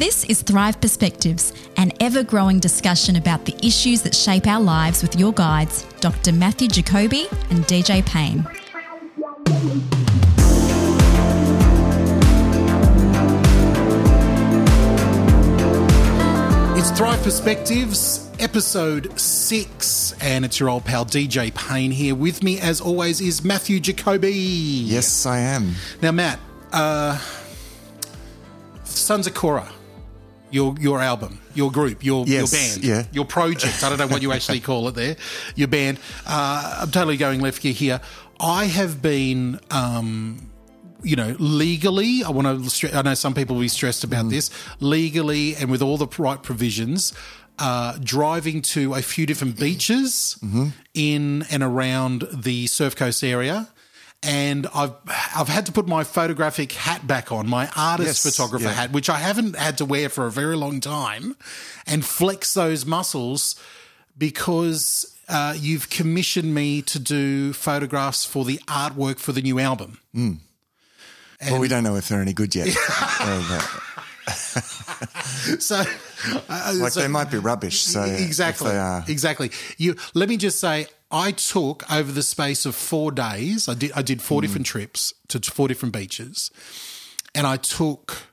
This is Thrive Perspectives, an ever growing discussion about the issues that shape our lives with your guides, Dr. Matthew Jacoby and DJ Payne. It's Thrive Perspectives, episode six, and it's your old pal DJ Payne here. With me, as always, is Matthew Jacoby. Yes, I am. Now, Matt, uh, Sons of Korah, your your album, your group, your Yes, your band, yeah. your project. I don't know what you actually call it there. Your band. Uh, I'm totally going left gear here. I have been. Um, you know, legally, I want to. I know some people will be stressed about Mm. this. Legally, and with all the right provisions, uh, driving to a few different beaches Mm-hmm. in and around the Surf Coast area, and I've I've had to put my photographic hat back on, my artist Yes, photographer yeah. hat, which I haven't had to wear for a very long time, and flex those muscles because. Uh, you've commissioned me to do photographs for the artwork for the new album. well, we don't know if they're any good yet. Uh, So, uh, like so- they might be rubbish. So exactly, exactly. You let me just say, I took over the space of four days. I did. I did four hmm. different trips to four different beaches, and I took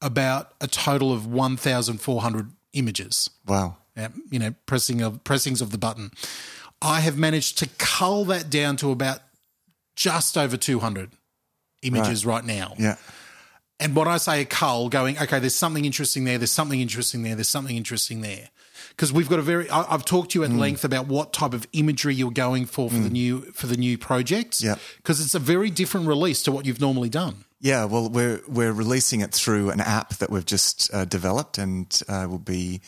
about a total of one thousand four hundred images. Wow. Yeah, you know, pressing of pressings of the button. I have managed to cull that down to about just over two hundred images right, now. Yeah. And when I say a cull, going, okay, there's something interesting there, there's something interesting there, there's something interesting there. Because we've got a very, I, I've talked to you at Mm. length about what type of imagery you're going for for the new for the new project. Yep. Because it's a very different release to what you've normally done. Yeah. Well, we're we're releasing it through an app that we've just uh, developed and uh, will be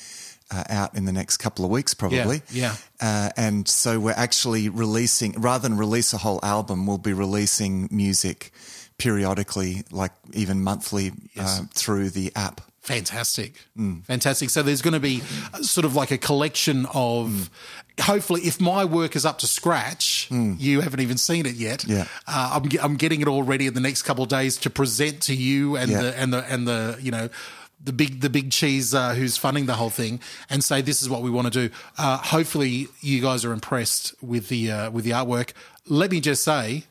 uh, out in the next couple of weeks, probably. yeah. Uh, and so we're actually releasing, rather than release a whole album, we'll be releasing music periodically, like even monthly, uh, through the app. Fantastic. Mm. Fantastic. So there's going to be uh, sort of like a collection of, Mm. hopefully, if my work is up to scratch, you haven't even seen it yet. Yeah. Uh, I'm, I'm getting it all ready in the next couple of days to present to you and Yeah. the, and the, and the, you know, the big, the big cheese uh, who's funding the whole thing, and say this is what we want to do. Uh, hopefully, you guys are impressed with the uh, with the artwork. Let me just say,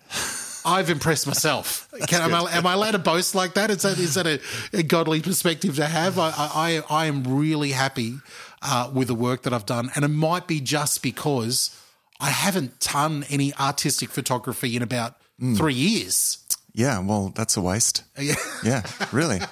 I've impressed myself. Can, am, I, am I allowed to boast like that? Is that is that a, a godly perspective to have? I I, I am really happy uh, with the work that I've done, and it might be just because I haven't done any artistic photography in about three years. Yeah. Well, that's a waste. Yeah. really.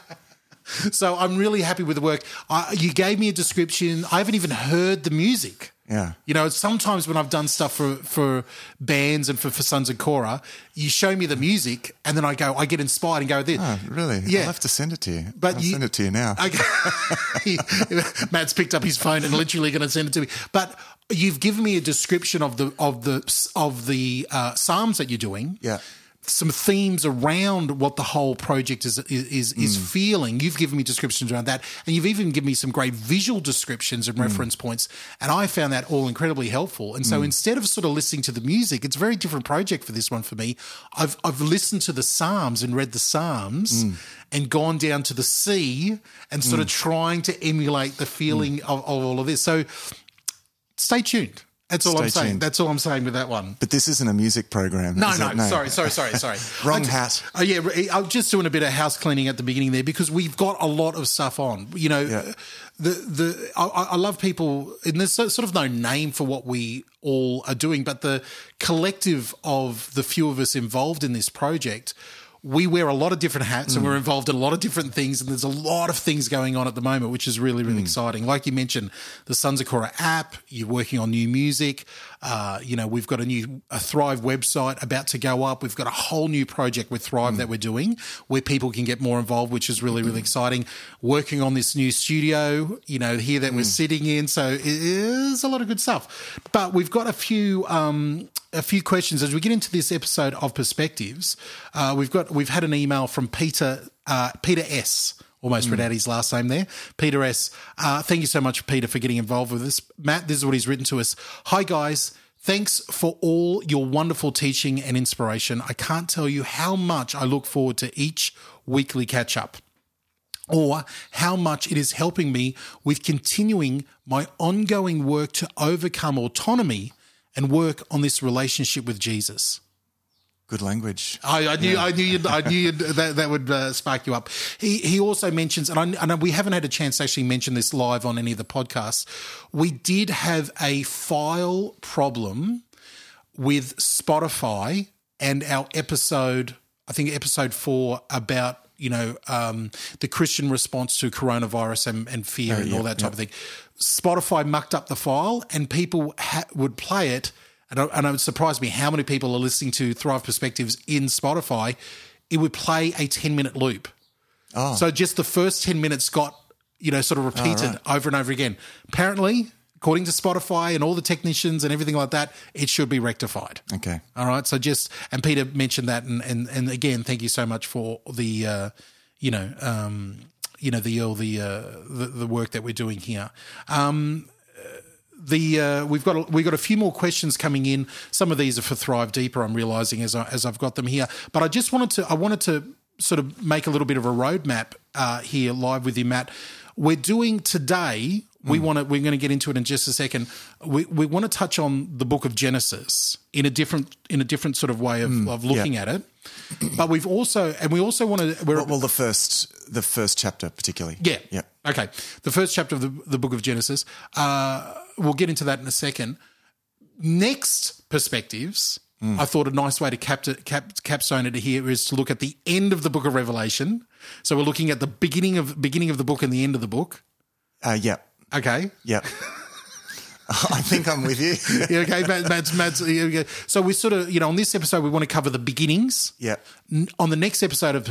So I'm really happy with the work. I, you gave me a description. I haven't even heard the music. Yeah. You know, sometimes when I've done stuff for, for bands and for, for Sons of Korah, you show me the music and then I go, I get inspired and go, this. Oh, really? Yeah. I'll have to send it to you. But I'll you- send it to you now. Okay. Matt's picked up his phone and literally going to send it to me. But you've given me a description of the of the of the uh, psalms that you're doing. Yeah. Some themes around what the whole project is is is, Hmm. feeling. You've given me descriptions around that, and you've even given me some great visual descriptions and reference points. And I found that all incredibly helpful. And so Hmm. instead of sort of listening to the music, it's a very different project for this one for me. I've I've listened to the psalms and read the psalms Hmm. and gone down to the sea and sort of trying to emulate the feeling of, of all of this. So stay tuned. That's all I'm Stay saying. tuned. That's all I'm saying with that one. but this isn't a music program. No, is no, sorry, sorry, sorry, sorry. Wrong I ju- hat. Oh yeah, I'm just doing a bit of house cleaning at the beginning there because we've got a lot of stuff on. You know, Yeah. the the I, I love people, and there's sort of no name for what we all are doing, but the collective of the few of us involved in this project. We wear a lot of different hats Mm. and we're involved in a lot of different things, and there's a lot of things going on at the moment, which is really, Mm. really exciting. Like you mentioned, the Sons of Korah app, you're working on new music. Uh, you know, we've got a new a Thrive website about to go up. We've got a whole new project with Thrive that we're doing where people can get more involved, which is really, really exciting. Working on this new studio, you know, here that we're sitting in. So it is a lot of good stuff. But we've got a few um, a few questions as we get into this episode of Perspectives. Uh, we've got we've had an email from Peter uh, Peter S. Almost read out his last name there. Peter S. Uh, thank you so much, Peter, for getting involved with this. Matt, this is what he's written to us. Hi, guys. Thanks for all your wonderful teaching and inspiration. I can't tell you how much I look forward to each weekly catch up. or how much it is helping me with continuing my ongoing work to overcome autonomy and work on this relationship with Jesus. Good language. I, I knew, yeah. I knew, you'd, I knew you'd, that that would uh, spark you up. He he also mentions, and I, and we haven't had a chance to actually mention this live on any of the podcasts. We did have a file problem with Spotify and our episode. I think episode four about you know um, the Christian response to coronavirus and, and fear oh, and yeah, all that type yeah. of thing. Spotify mucked up the file, and people ha- would play it and, and it surprised me how many people are listening to Thrive Perspectives in Spotify. It would play a 10 minute loop. Oh. So just the first 10 minutes got, you know, sort of repeated oh, right. over and over again. Apparently, according to Spotify and all the technicians and everything like that, it should be rectified. Okay. All right. So just, and Peter mentioned that. And, and, and again, thank you so much for the, uh, you know, um, you know the all the, uh, the the work that we're doing here. Um, the uh, we've got a, we've got a few more questions coming in. Some of these are for Thrive Deeper. I'm realizing as I, as I've got them here, but I just wanted to I wanted to sort of make a little bit of a roadmap uh, here live with you, Matt. We're doing today. We mm. want to. We're going to get into it in just a second. We we want to touch on the Book of Genesis in a different in a different sort of way of, mm, of looking yeah. at it. But we've also and we also want to. Well, well, the first the first chapter particularly. Yeah. Yeah. Okay. The first chapter of the, the Book of Genesis. Uh, we'll get into that in a second. Next perspectives. Mm. I thought a nice way to cap, cap, capstone it here is to look at the end of the book of Revelation. So we're looking at the beginning of beginning of the book and the end of the book. Uh, yeah. Okay. Yeah. I think I'm with you. yeah, okay, Matt's, Matt's, yeah, So we sort of, you know, on this episode, we want to cover the beginnings. Yeah. On the next episode of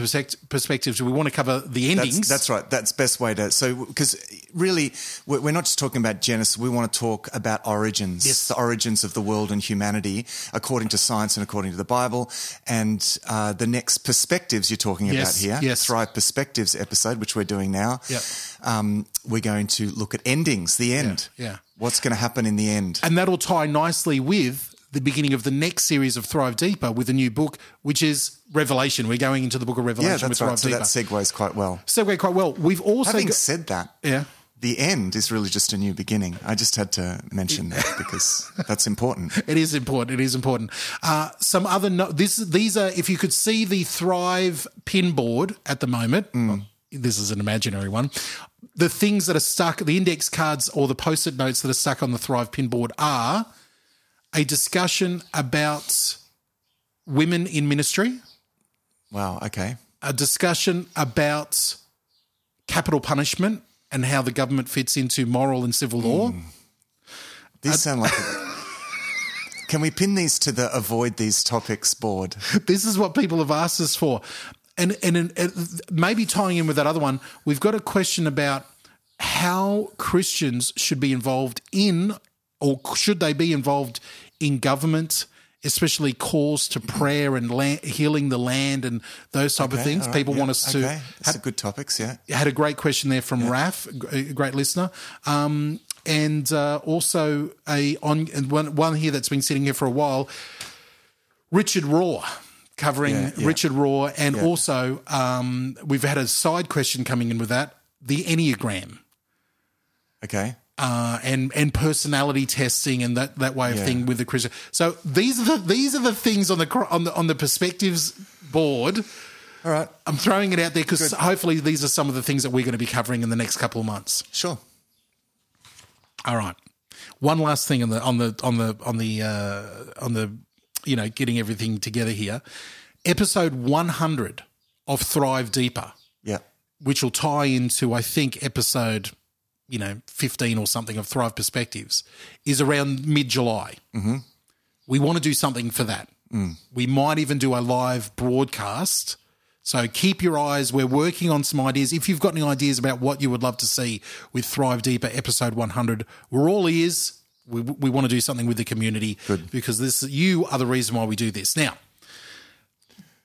Perspectives, we want to cover the endings. That's, that's right. That's best way to. So, because really, we're not just talking about Genesis. We want to talk about origins, yes. the origins of the world and humanity, according to science and according to the Bible. And uh, the next perspectives you're talking yes, about here, yes. Thrive Perspectives episode, which we're doing now. Yeah. Um, we're going to look at endings, the end. yeah. yeah what's going to happen in the end. And that'll tie nicely with the beginning of the next series of Thrive Deeper with a new book, which is Revelation. We're going into the book of Revelation yeah, that's with right. Thrive so Deeper. that segues quite well. Segue quite well. We've also having got, said that, yeah. The end is really just a new beginning. I just had to mention that because that's important. It is important. It is important. Uh, some other no- this these are if you could see the Thrive pinboard at the moment. Mm. This is an imaginary one the things that are stuck, the index cards or the post it notes that are stuck on the Thrive pinboard are a discussion about women in ministry. Wow, okay. A discussion about capital punishment and how the government fits into moral and civil law. Mm. These uh, sound like. Can we pin these to the avoid these topics board? This is what people have asked us for and, and, and maybe tying in with that other one, we've got a question about how Christians should be involved in, or should they be involved in government, especially calls to prayer and land, healing the land and those type okay, of things. Right, People yeah, want us okay. to. That's a good topics. Yeah, had a great question there from yeah. Raf, a great listener. Um, and uh, also a on one, one here that's been sitting here for a while. Richard Rohr covering yeah, yeah. Richard Rohr, and yeah. also um, we've had a side question coming in with that the Enneagram. Okay. Uh, and and personality testing and that, that way of thing with the Christian. So these are the these are the things on the on the on the perspectives board. All right, I'm throwing it out there because hopefully these are some of the things that we're going to be covering in the next couple of months. Sure. All right. One last thing on the on the on the on the uh, on the you know, getting everything together here. Episode 100 of Thrive Deeper. Yeah. Which will tie into, I think, episode, you know, 15 or something of Thrive Perspectives, is around mid July. Mm-hmm. We want to do something for that. Mm. We might even do a live broadcast. So keep your eyes. We're working on some ideas. If you've got any ideas about what you would love to see with Thrive Deeper episode 100, we're all ears we, we want to do something with the community Good. because this you are the reason why we do this. Now,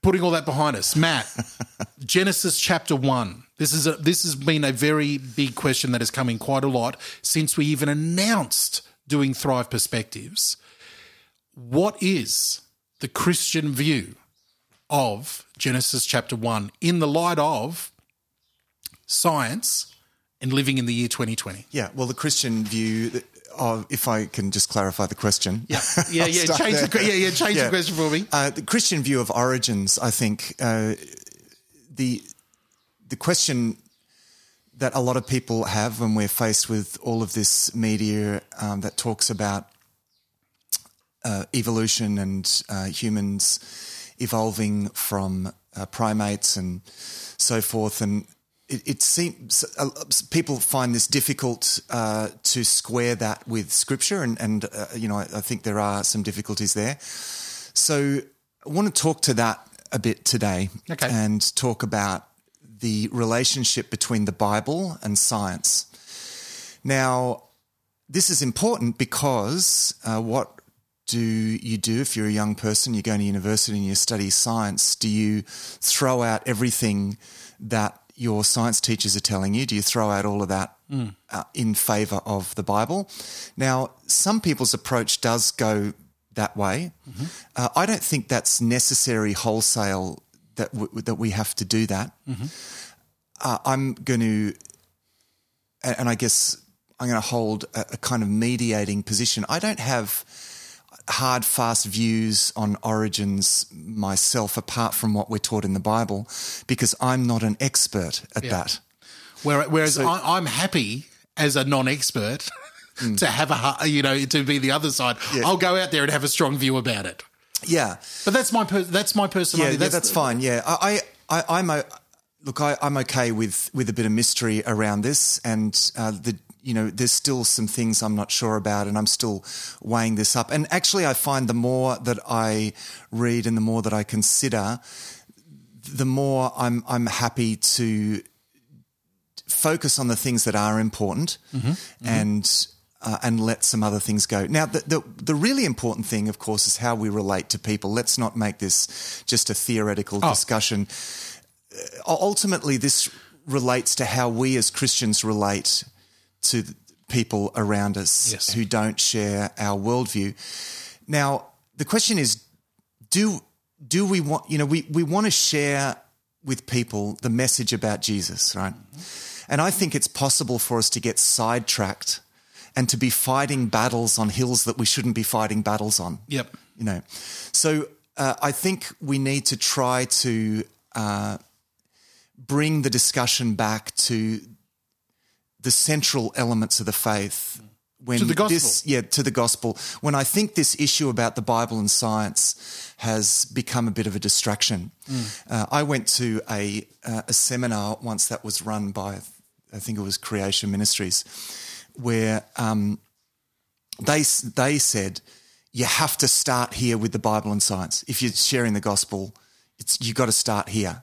putting all that behind us, Matt, Genesis chapter one. This is a, this has been a very big question that has come in quite a lot since we even announced doing Thrive Perspectives. What is the Christian view of Genesis chapter one in the light of science and living in the year 2020? Yeah, well, the Christian view. Oh, if I can just clarify the question. Yeah, yeah, yeah. Change there. the, yeah, yeah. Change Yeah. the question for me. Uh, the Christian view of origins, I think, uh, the the question that a lot of people have when we're faced with all of this media um, that talks about uh, evolution and uh, humans evolving from uh, primates and so forth, and it, it seems uh, people find this difficult uh, to square that with Scripture, and, and uh, you know I, I think there are some difficulties there. So I want to talk to that a bit today, Okay. and talk about the relationship between the Bible and science. Now, this is important because uh, what do you do if you're a young person, you're going to university and you study science? Do you throw out everything that your science teachers are telling you? Do you throw out all of that uh, in favor of the Bible? Now, some people's approach does go that way. Uh, I don't think that's necessary wholesale that w- that we have to do that. Uh, I'm going to, and and I guess I'm going to hold a, a kind of mediating position. I don't have hard, fast views on origins myself, apart from what we're taught in the Bible, because I'm not an expert at that. Where- Whereas I, I'm happy as a non-expert to have a, you know, to be the other side. I'll go out there and have a strong view about it. Yeah, But that's my per- that's my yeah, personality. yeah, that's fine. Yeah, I, I, I I'm a look. I, I'm okay with with a bit of mystery around this, and uh, the you know, there's still some things I'm not sure about, and I'm still weighing this up. And actually, I find the more that I read and the more that I consider, the more I'm I'm happy to focus on the things that are important and uh, and let some other things go. Now, the, the the really important thing, of course, is how we relate to people. Let's not make this just a theoretical discussion. Uh, ultimately, this relates to how we as Christians relate to people around us Yes. who don't share our worldview. Now, the question is, do do we want you know we we want to share with people the message about Jesus, right? And I think it's possible for us to get sidetracked and to be fighting battles on hills that we shouldn't be fighting battles on. Yep. You know, so uh, I think we need to try to uh, bring the discussion back to the central elements of the faith. When To the gospel. This, yeah, to the gospel. When I think this issue about the Bible and science has become a bit of a distraction. Uh, I went to a, uh, a seminar once that was run by, I think it was Creation Ministries, where um, they they said you have to start here with the Bible and science. If you're sharing the gospel, it's you got to start here.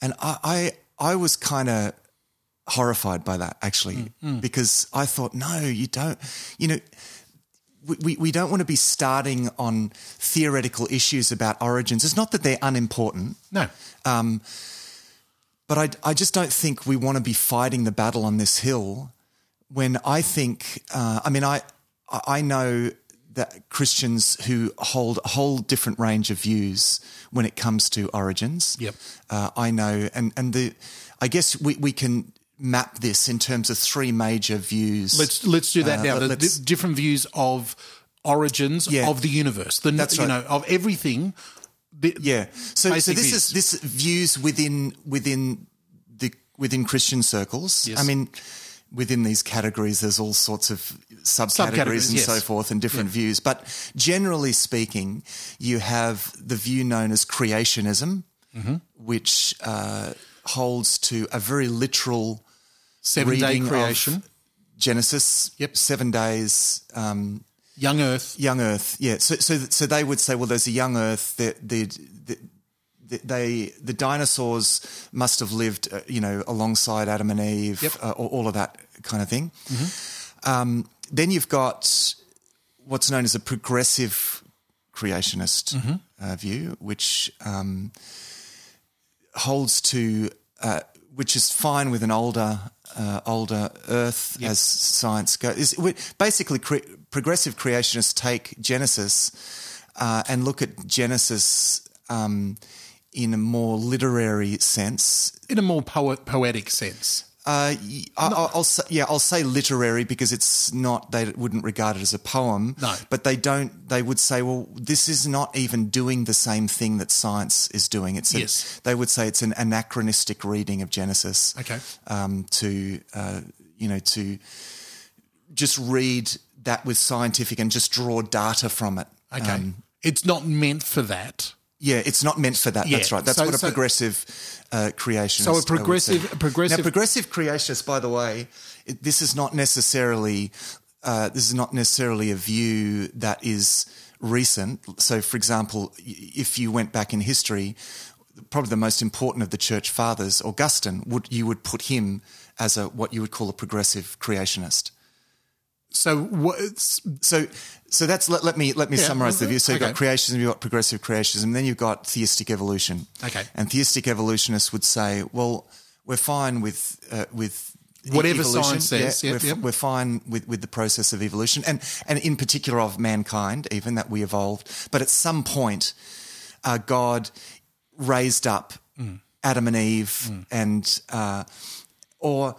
And I I, I was kind of horrified by that actually because I thought no, you don't. You know. We, we, don't want to be starting on theoretical issues about origins. It's not that they're unimportant, No. but I, I just don't think we want to be fighting the battle on this hill when I think, uh, I mean, I, I know that Christians who hold a whole different range of views when it comes to origins. Yep. Uh, I know, and, and the, I guess we, we can map this in terms of three major views. Let's let's do that Uh, now. The different views of origins Yeah. of the universe. The That's you right. know of everything. The- Yeah. So, so this views. is this views within within the within Christian circles. Yes. I mean, within these categories, there's all sorts of subcategories Subcategories, and yes. so forth, and different views. But generally speaking, you have the view known as creationism, Mm-hmm. which uh, holds to a very literal seven day creation, Genesis. Yep. Seven days. Um, young Earth. young Earth. Yeah. So, so, so they would say, well, there's a young Earth. The, the, the, the, they, the dinosaurs must have lived, uh, you know, alongside Adam and Eve, Yep. uh, all of that kind of thing. Um, then you've got what's known as a progressive creationist uh, view, which um, holds to, uh, which is fine with an older, uh, older Earth as science goes. Basically cre- progressive creationists take Genesis uh, and look at Genesis um, in a more literary sense. In a more poet, poetic sense. Uh, I, I'll say, yeah, I'll say literary because it's not. They wouldn't regard it as a poem. No. but they don't. They would say, well, this is not even doing the same thing that science is doing. It's a, Yes. They would say it's an anachronistic reading of Genesis. Okay. Um, to uh, you know to just read that with scientific and just draw data from it. Okay. Um, it's not meant for that. Yeah, it's not meant for that. Yeah. That's right. That's So- what a so- progressive uh, creationist. So a progressive- a progressive- Now, progressive creationist, by the way, it, this is not necessarily uh, this is not necessarily a view that is recent. So, for example, if you went back in history, probably the most important of the church fathers, Augustine, would you would put him as a what you would call a progressive creationist. So what? So, so that's let, let me let me Yeah, summarize the view. So you've okay. got creationism, you've got progressive creationism, then you've got theistic evolution. Okay. and theistic evolutionists would say, well, we're fine with uh, with Whatever evolution. science says, Yeah, yep, we're, yep. we're fine with, with the process of evolution, and and in particular of mankind, even that we evolved. But at some point, uh, God raised up Mm. Adam and Eve, and uh, or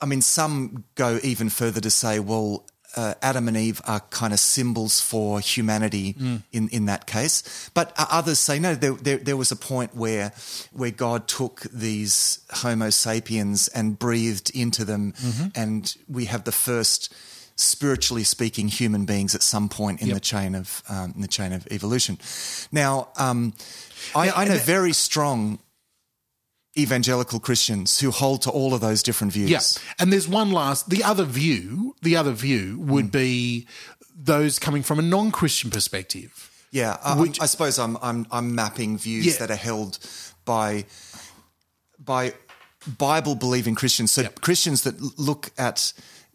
I mean, some go even further to say, well, uh, Adam and Eve are kind of symbols for humanity Mm. in, in that case. But others say, no, there, there, there was a point where, where God took these Homo sapiens and breathed into them, Mm-hmm. and we have the first spiritually speaking human beings at some point in Yep. the chain of um, in the chain of evolution. Now, um, I, I know very strong evangelical Christians who hold to all of those different views. Yeah. And there's one last, the other view, the other view would Hmm. be those coming from a non Christian perspective. Yeah, I, Which- I suppose I'm I'm I'm mapping views Yeah. that are held by by Bible believing Christians. So Yep. Christians that look at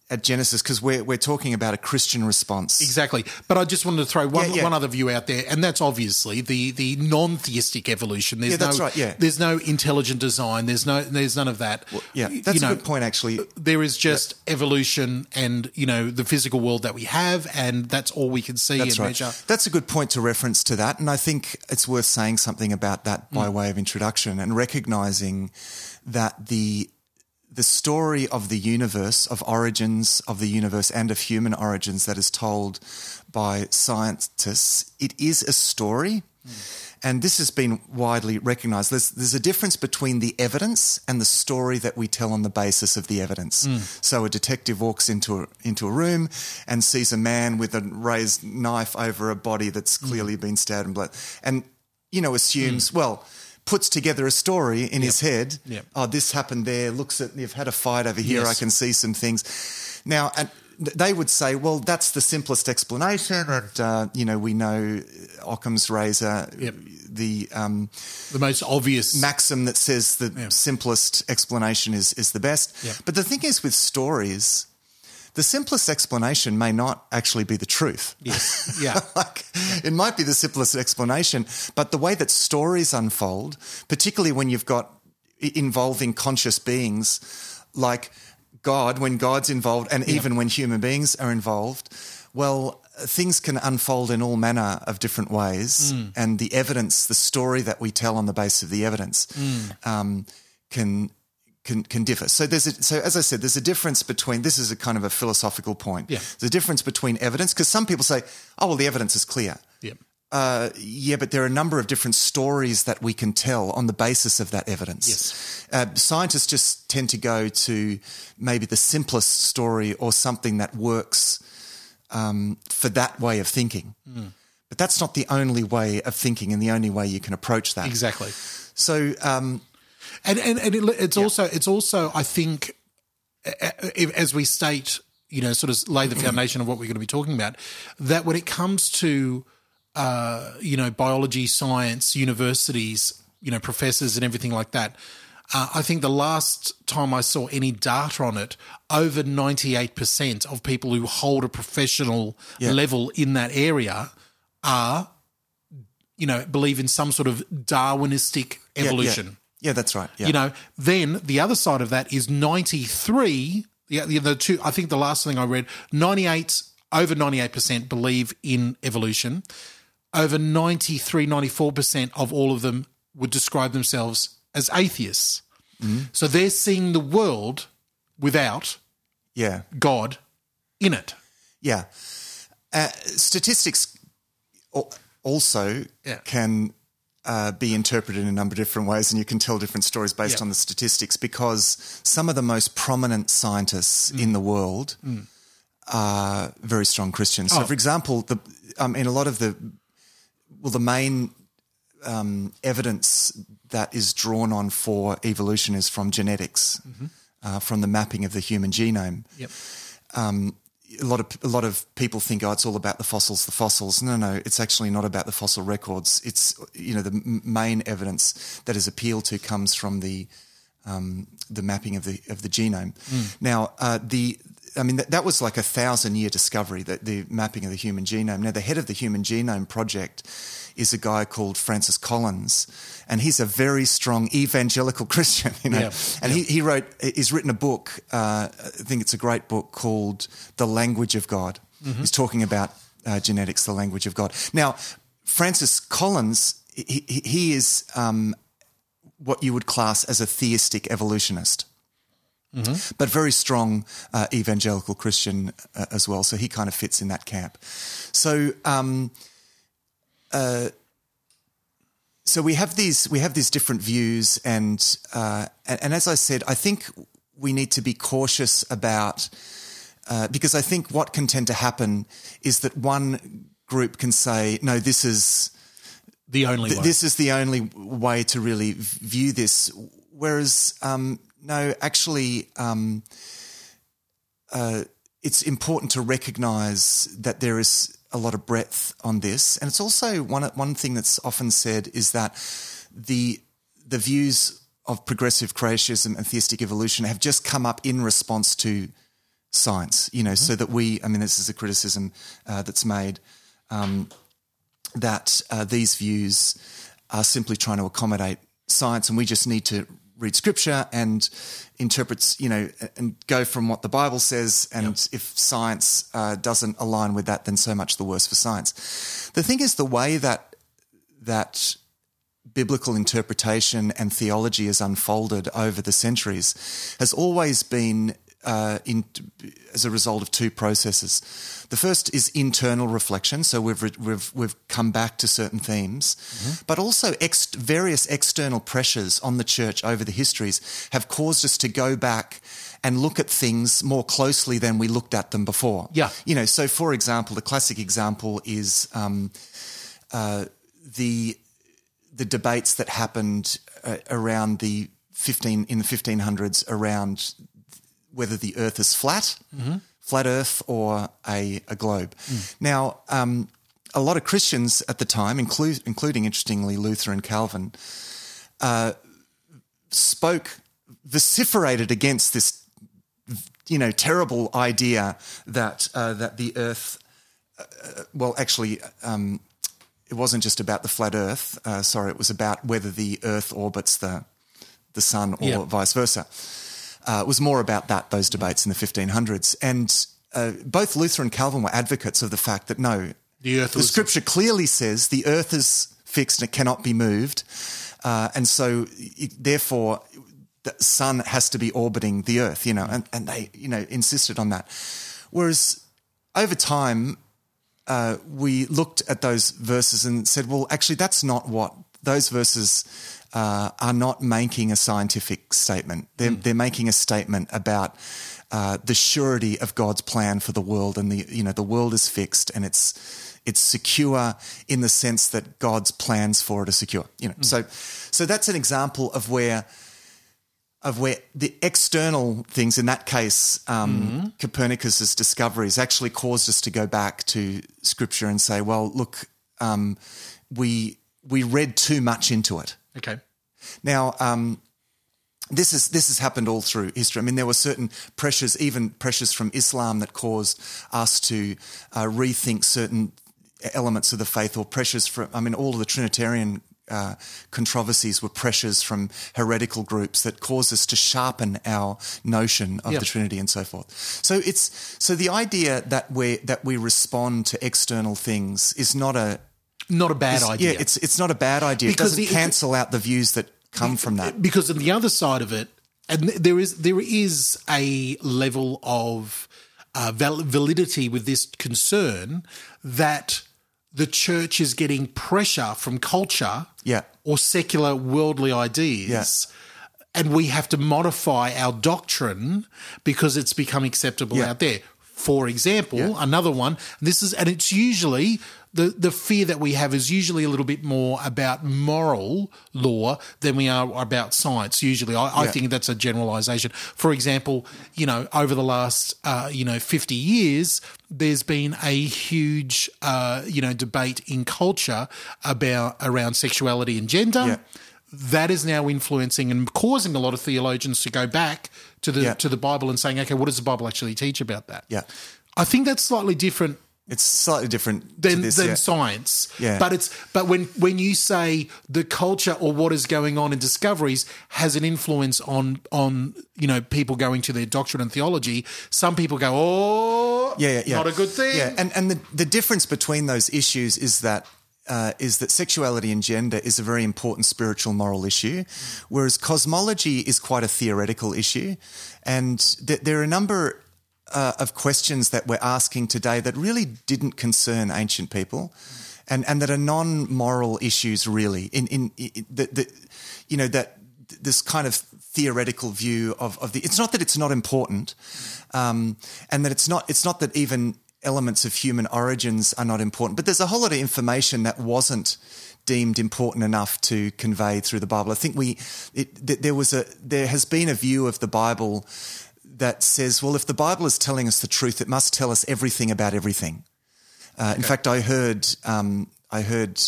at Genesis because we're we're talking about a Christian response. Exactly. But I just wanted to throw one, Yeah, yeah. one other view out there, and that's obviously the, the non theistic evolution. There's Yeah, that's no, right, yeah. There's no intelligent design. There's no there's none of that. Yeah, You that's know, a good point. Actually, There is just evolution and, you know, the physical world that we have, and that's all we can see That's and right. measure. That's a good point to reference to that. And I think it's worth saying something about that Mm. by way of introduction and recognizing that the the story of the universe, of origins of the universe and of human origins that is told by scientists, it is a story. And this has been widely recognized. There's, there's a difference between the evidence and the story that we tell on the basis of the evidence. Mm. So a detective walks into a, into a room and sees a man with a raised knife over a body that's mm. clearly been stabbed and blood. And, you know, assumes, mm. well, puts together a story in his head. Yep. Oh, this happened there. Looks at, you've had a fight over here. Yes. I can see some things. Now, and they would say, well, that's the simplest explanation. And, uh, you know, we know Occam's razor, Yep. the um, The most obvious. maxim that says the simplest explanation is, is the best. Yep. But the thing is with stories, the simplest explanation may not actually be the truth. yes. Yeah. like it might be the simplest explanation, but the way that stories unfold, particularly when you've got involving conscious beings like God, when God's involved, and even when human beings are involved, well, things can unfold in all manner of different ways, and the evidence, the story that we tell on the basis of the evidence, um, can. Can, can differ. So there's a, so as I said, there's a difference between this is a kind of a philosophical point. Yeah. There's a difference between evidence because some people say, oh well, the evidence is clear. Yep. Uh, yeah, but there are a number of different stories that we can tell on the basis of that evidence. Yes. Uh, scientists just tend to go to maybe the simplest story or something that works um, for that way of thinking. Hmm. But that's not the only way of thinking and the only way you can approach that. Exactly. So, um, And and, and it, it's also it's also I think as we state, you know, sort of lay the foundation of what we're going to be talking about. That when it comes to uh, you know biology, science, universities, you know, professors and everything like that. Uh, I think the last time I saw any data on it, over 98% of people who hold a professional Yeah. level in that area are, you know, believe in some sort of Darwinistic yeah, yeah. evolution. Yeah, that's right. Yeah. You know, then the other side of that is 93. Yeah, the, the two, I think the last thing I read, 98, over 98% believe in evolution. Over 93, 94% of all of them would describe themselves as atheists. So they're seeing the world without Yeah. God in it. Yeah. Uh, statistics also Yeah. can uh, be interpreted in a number of different ways, and you can tell different stories based Yeah. on the statistics because some of the most prominent scientists Mm. in the world are very strong Christians. So, Oh. for example, the um, in a lot of the well, the main um, evidence that is drawn on for evolution is from genetics, uh, from the mapping of the human genome Yep. A lot of a lot of people think oh it's all about the fossils the fossils. No no it's actually not about the fossil records. It's you know the m- main evidence that is appealed to comes from the um, the mapping of the of the genome. Now uh, the I mean that, that was like a thousand year discovery that the mapping of the human genome. Now the head of the human genome project is a guy called Francis Collins and he's a very strong evangelical Christian you know Yeah. and he, he wrote he's written a book uh, I think it's a great book called The Language of God he's talking about uh, genetics the language of God now Francis Collins he, he, is um, what you would class as a theistic evolutionist but very strong uh, evangelical Christian uh, as well. So he kind of fits in that camp. So, um, uh, so we have these we have these different views, and, uh, and and as I said, I think we need to be cautious about uh, because I think what can tend to happen is that one group can say, no, this is The only th- way. this is the only way to really view this. Whereas, um, no, actually, um, uh, it's important to recognise that there is a lot of breadth on this, and it's also one one thing that's often said is that the the views of progressive creationism and theistic evolution have just come up in response to science. You know, so that we, I mean, this is a criticism uh, that's made that uh, these views are simply trying to accommodate science, and we just need to read scripture and interprets, you know, and go from what the Bible says. And if science uh, doesn't align with that, then so much the worse for science. The thing is, the way that that biblical interpretation and theology has unfolded over the centuries has always been uh, in, as a result of two processes. The first is internal reflection, so we've re- we've we've come back to certain themes, but also ex- various external pressures on the church over the histories have caused us to go back and look at things more closely than we looked at them before. Yeah. you know. So, for example, the classic example is um, uh, the the debates that happened uh, around the 15 in the 1500s around whether the earth is flat flat earth or a, a globe now um, a lot of christians at the time include, including interestingly luther and calvin uh, spoke vociferated against this you know terrible idea that uh, that the earth uh, well actually um, it wasn't just about the flat Earth. Uh, sorry, it was about whether the Earth orbits the the sun or Yeah. vice versa. Uh, was more about that those debates in the 1500s, and uh, both Luther and Calvin were advocates of the fact that no, The the Scripture clearly says the Earth is fixed and it cannot be moved, uh, and so it, therefore the sun has to be orbiting the Earth. You know, and, and they you know insisted on that. Whereas over time, uh, we looked at those verses and said, well, actually, that's not what those verses uh, are not making a scientific statement. They're, they're making a statement about uh, the surety of God's plan for the world, and the you know the world is fixed and it's it's secure in the sense that God's plans for it are secure. You know, so so that's an example of where of where the external things, in that case, um, Copernicus's discoveries actually caused us to go back to Scripture and say, "Well, look, um, we we read too much into it." okay. Now, um, this is this has happened all through history. I mean, there were certain pressures, even pressures from Islam, that caused us to uh, rethink certain elements of the faith, or pressures from. I mean, all of the Trinitarian. Uh, controversies were pressures from heretical groups that caused us to sharpen our notion of Yeah. the Trinity and so forth. So it's so the idea that we that we respond to external things is not a not a bad is- idea. Yeah, it's it's not a bad idea. Because it doesn't the- cancel out the views that come from that. because on the other side of it, and there is there is a level of uh, val- validity with this concern that the church is getting pressure from culture, Yeah. or secular worldly ideas. And we have to modify our doctrine because it's become acceptable Yeah. out there. For example, Yeah. another one. This is, and it's usually the the fear that we have is usually a little bit more about moral law than we are about science. Usually, I, I Yeah. think that's a generalization. For example, you know, over the last uh, you know fifty years, there's been a huge uh, you know debate in culture about around sexuality and gender. Yeah. That is now influencing and causing a lot of theologians to go back to the Yeah. to the Bible and saying, okay, what does the Bible actually teach about that? Yeah. I think that's slightly different It's slightly different than, this. than yeah. science. Yeah. But it's but when when you say the culture or what is going on in discoveries has an influence on on you know people going to their doctrine and theology, some people go, oh, yeah, yeah, yeah. not a good thing. Yeah, and and the the difference between those issues is that. Uh, is that sexuality and gender is a very important spiritual moral issue, whereas cosmology is quite a theoretical issue, and th- there are a number uh, of questions that we're asking today that really didn't concern ancient people, and and that are non-moral issues really. In in, in the, the you know that this kind of theoretical view of, of the it's not that it's not important um, and that it's not it's not that even elements of human origins are not important but there's a whole lot of information that wasn't deemed important enough to convey through the bible i think we it, there was a there has been a view of the bible that says well if the bible is telling us the truth it must tell us everything about everything uh, In fact, I heard, um, I heard,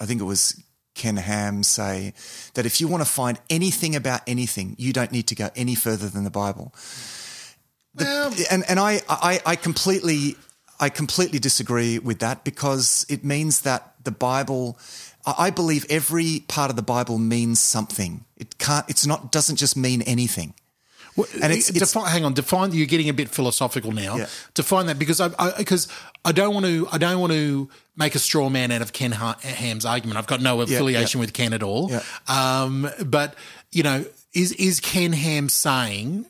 I think it was Ken Ham say that if you want to find anything about anything, you don't need to go any further than the Bible. The- and and I, I I completely I completely disagree with that because it means that the Bible. I I believe every part of the Bible means something. It can't. It's not. Doesn't just mean anything. Well, And it's- it's- defi- hang on, define. You're getting a bit philosophical now. Yeah. Define that because I because I, don't want to I don't want to make a straw man out of Ken Ha- Ham's argument. I've got no affiliation with Ken at all. Yeah. Um, but you know, is is Ken Ham saying?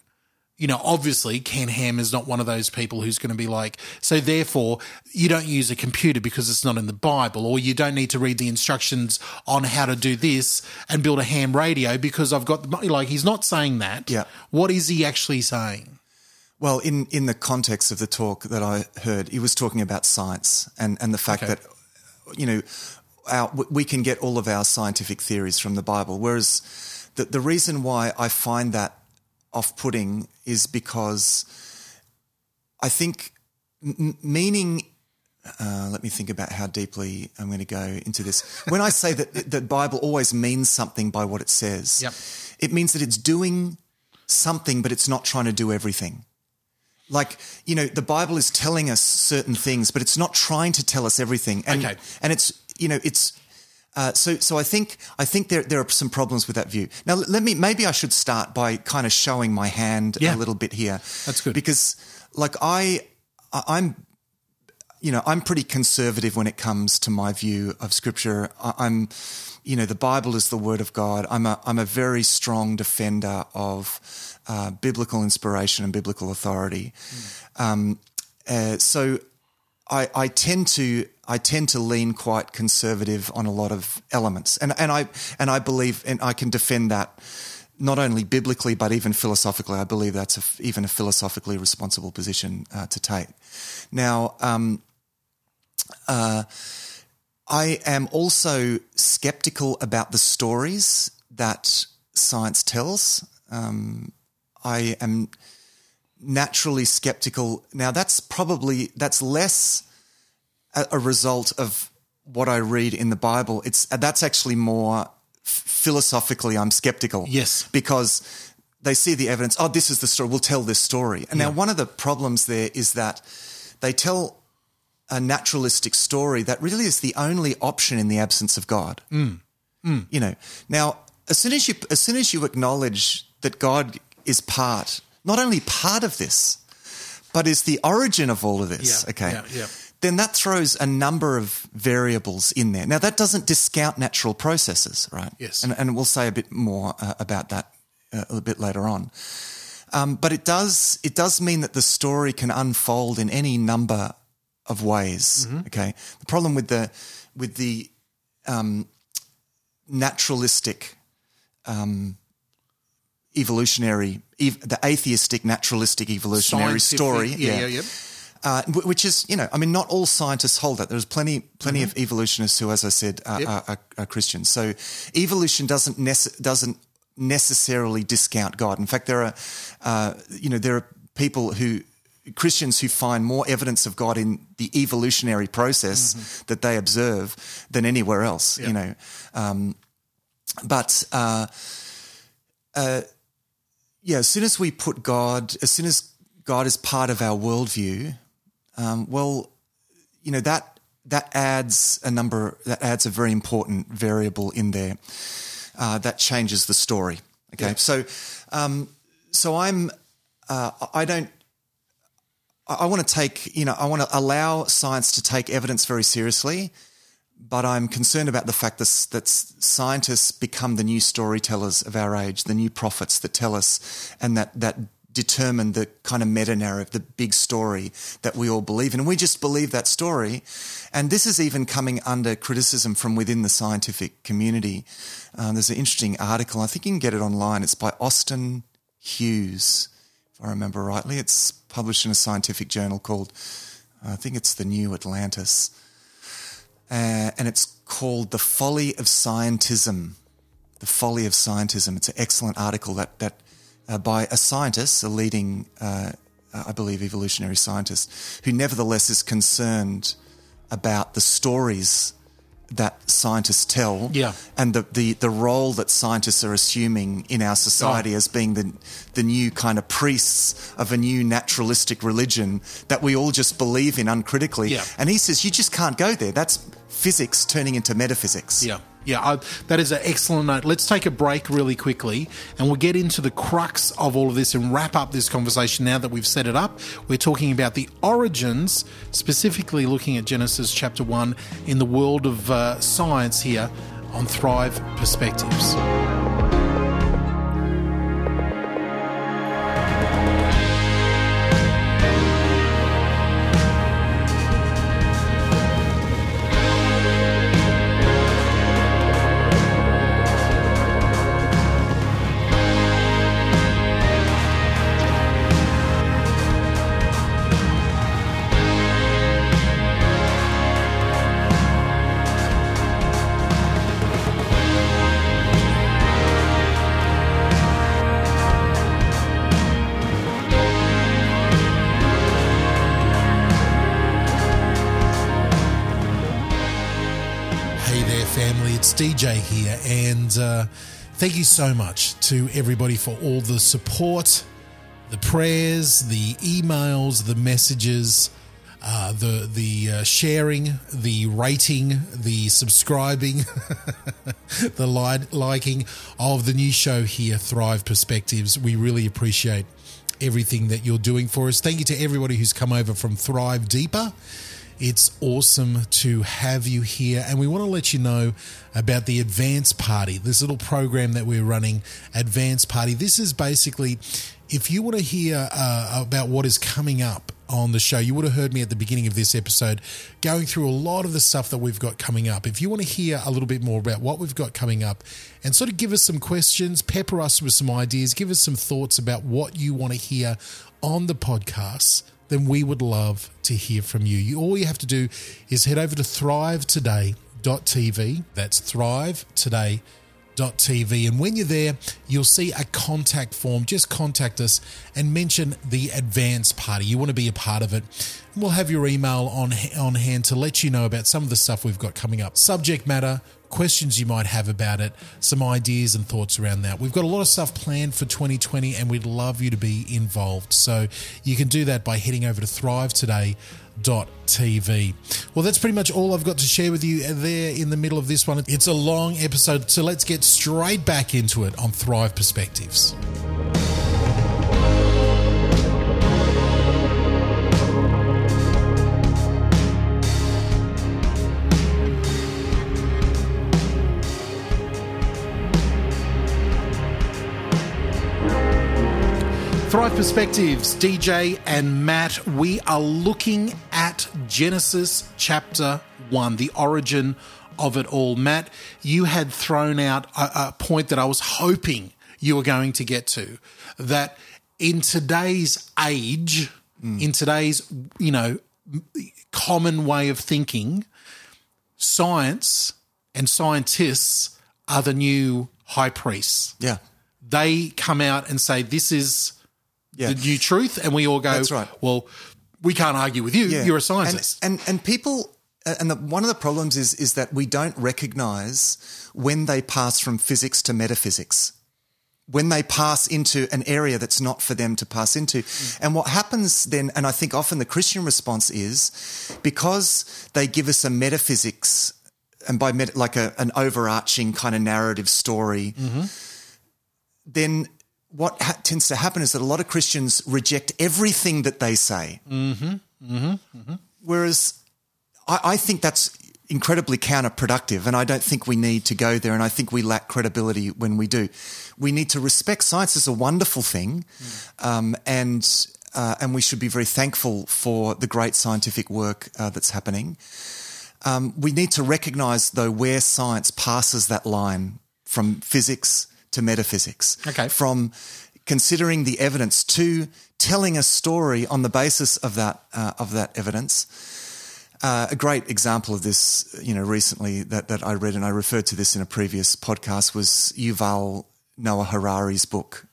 You know, obviously, Ken Ham is not one of those people who's going to be like, so therefore, you don't use a computer because it's not in the Bible, or you don't need to read the instructions on how to do this and build a ham radio because I've got the money. Like, he's not saying that. Yeah. What is he actually saying? Well, in, in the context of the talk that I heard, he was talking about science and, and the fact Okay. that, you know, our, we can get all of our scientific theories from the Bible. Whereas the, the reason why I find that off putting is because I think m- meaning. Uh, let me think about how deeply I'm going to go into this. When I say that the Bible always means something by what it says, Yep. it means that it's doing something, but it's not trying to do everything. Like, you know, the Bible is telling us certain things, but it's not trying to tell us everything. And, Okay. and it's, you know, it's, uh, so, so I think, I think there, there are some problems with that view. Now, let me, maybe I should start by kind of showing my hand Yeah. a little bit here. That's good. Because, like, I, I'm, you know, I'm pretty conservative when it comes to my view of scripture. I, I'm, you know, the Bible is the word of God. I'm a, I'm a very strong defender of uh, biblical inspiration and biblical authority. Um, uh, so I, I tend to, I tend to lean quite conservative on a lot of elements, and and I and I believe, and I can defend that not only biblically but even philosophically. I believe that's a, even a philosophically responsible position uh, to take. Now, um, uh, I am also skeptical about the stories that science tells. Um, I am naturally skeptical. Now, that's probably that's less a, a result of what I read in the Bible. It's that's actually more f- philosophically. I'm skeptical. Yes. because they see the evidence. Oh, this is the story. We'll tell this story. And now, one of the problems there is that they tell a naturalistic story that really is the only option in the absence of God. Mm. Mm. You know, now as soon as you as soon as you acknowledge that God is part, not only part of this, but is the origin of all of this. Yeah, okay, yeah, yeah. then that throws a number of variables in there. Now, that doesn't discount natural processes, right? Yes. And, and we'll say a bit more uh, about that uh, a bit later on. Um, but it does it does mean that the story can unfold in any number of ways. Mm-hmm. Okay. The problem with the with the um, naturalistic um, evolutionary, ev- the atheistic naturalistic evolutionary Scientific- story, Yeah, yeah, yeah. uh, wh- which is, you know, I mean, not all scientists hold that. There's plenty, plenty of evolutionists who, as I said, are, Yep. are, are, are Christians. So evolution doesn't nece- doesn't necessarily discount God. In fact, there are, uh, you know, there are people who Christians who find more evidence of God in the evolutionary process that they observe than anywhere else. You know, um, but. Uh, yeah, as soon as we put God, as soon as God is part of our worldview, um, well, you know that that adds a number, that adds a very important variable in there uh, that changes the story. Okay, so um, so I'm uh, I don't. I I want to take, you know, I want to allow science to take evidence very seriously, but I'm concerned about the fact that, that scientists become the new storytellers of our age, the new prophets that tell us and that, that determine the kind of meta narrative, the big story that we all believe in. And we just believe that story. And this is even coming under criticism from within the scientific community. Uh, there's an interesting article, I think you can get it online. It's by Austin Hughes, if I remember rightly. It's published in a scientific journal called, I think it's the New Atlantis uh, and it's called "The Folly of Scientism." The Folly of Scientism. It's an excellent article that that uh, by a scientist, a leading, uh, I believe, evolutionary scientist, who nevertheless is concerned about the stories that scientists tell, Yeah. and the, the the role that scientists are assuming in our society Oh. as being the the new kind of priests of a new naturalistic religion that we all just believe in uncritically. Yeah. And he says you just can't go there. That's physics turning into metaphysics. Yeah. Yeah, I, that is an excellent note. Let's take a break really quickly and we'll get into the crux of all of this and wrap up this conversation now that we've set it up. We're talking about the origins, specifically looking at Genesis chapter 1 in the world of uh, science here on Thrive Perspectives. Thank you so much to everybody for all the support, the prayers, the emails, the messages, uh, the the uh, sharing, the rating, the subscribing, the li- liking of the new show here, Thrive Perspectives. We really appreciate everything that you're doing for us. Thank you to everybody who's come over from Thrive Deeper. It's awesome to have you here. And we want to let you know about the Advance Party, this little program that we're running, Advance Party. This is basically, if you want to hear uh, about what is coming up on the show, you would have heard me at the beginning of this episode going through a lot of the stuff that we've got coming up. If you want to hear a little bit more about what we've got coming up and sort of give us some questions, pepper us with some ideas, give us some thoughts about what you want to hear on the podcast, then we would love to hear from you. you all you have to do is head over to thrivetoday.tv. That's thrivetoday.tv. And when you're there, you'll see a contact form. Just contact us and mention the advance party. You want to be a part of it. We'll have your email on, on hand to let you know about some of the stuff we've got coming up. Subject matter, questions you might have about it, some ideas and thoughts around that. We've got a lot of stuff planned for 2020 and we'd love you to be involved. So you can do that by heading over to thrivetoday.tv. Well, that's pretty much all I've got to share with you there in the middle of this one. It's a long episode, so let's get straight back into it on Thrive Perspectives. Perspectives, DJ and Matt, we are looking at Genesis chapter 1, the origin of it all. Matt, you had thrown out a, a point that I was hoping you were going to get to that in today's age, mm. in today's, you know, common way of thinking, science and scientists are the new high priests. Yeah. They come out and say, this is yeah. the new truth. And we all go, That's right. well, we can't argue with you. Yeah. You're a scientist. And, and, and people, and the, one of the problems is, is that we don't recognize when they pass from physics to metaphysics when they pass into an area that's not for them to pass into. Mm. And what happens then, and I think often the Christian response is because they give us a metaphysics and by met, like a, an overarching kind of narrative story, mm-hmm. then what ha- tends to happen is that a lot of Christians reject everything that they say. Mm-hmm. Mm-hmm. mm-hmm. Whereas I, I think that's incredibly counterproductive, and I don't think we need to go there. And I think we lack credibility when we do. We need to respect science as a wonderful thing, mm. um, and uh, and we should be very thankful for the great scientific work uh, that's happening. Um, we need to recognise, though, where science passes that line from physics to metaphysics. Okay. From considering the evidence to telling a story on the basis of that uh, of that evidence. Uh, a great example of this, you know, recently that, that I read, and I referred to this in a previous podcast, was Yuval Noah Harari's book,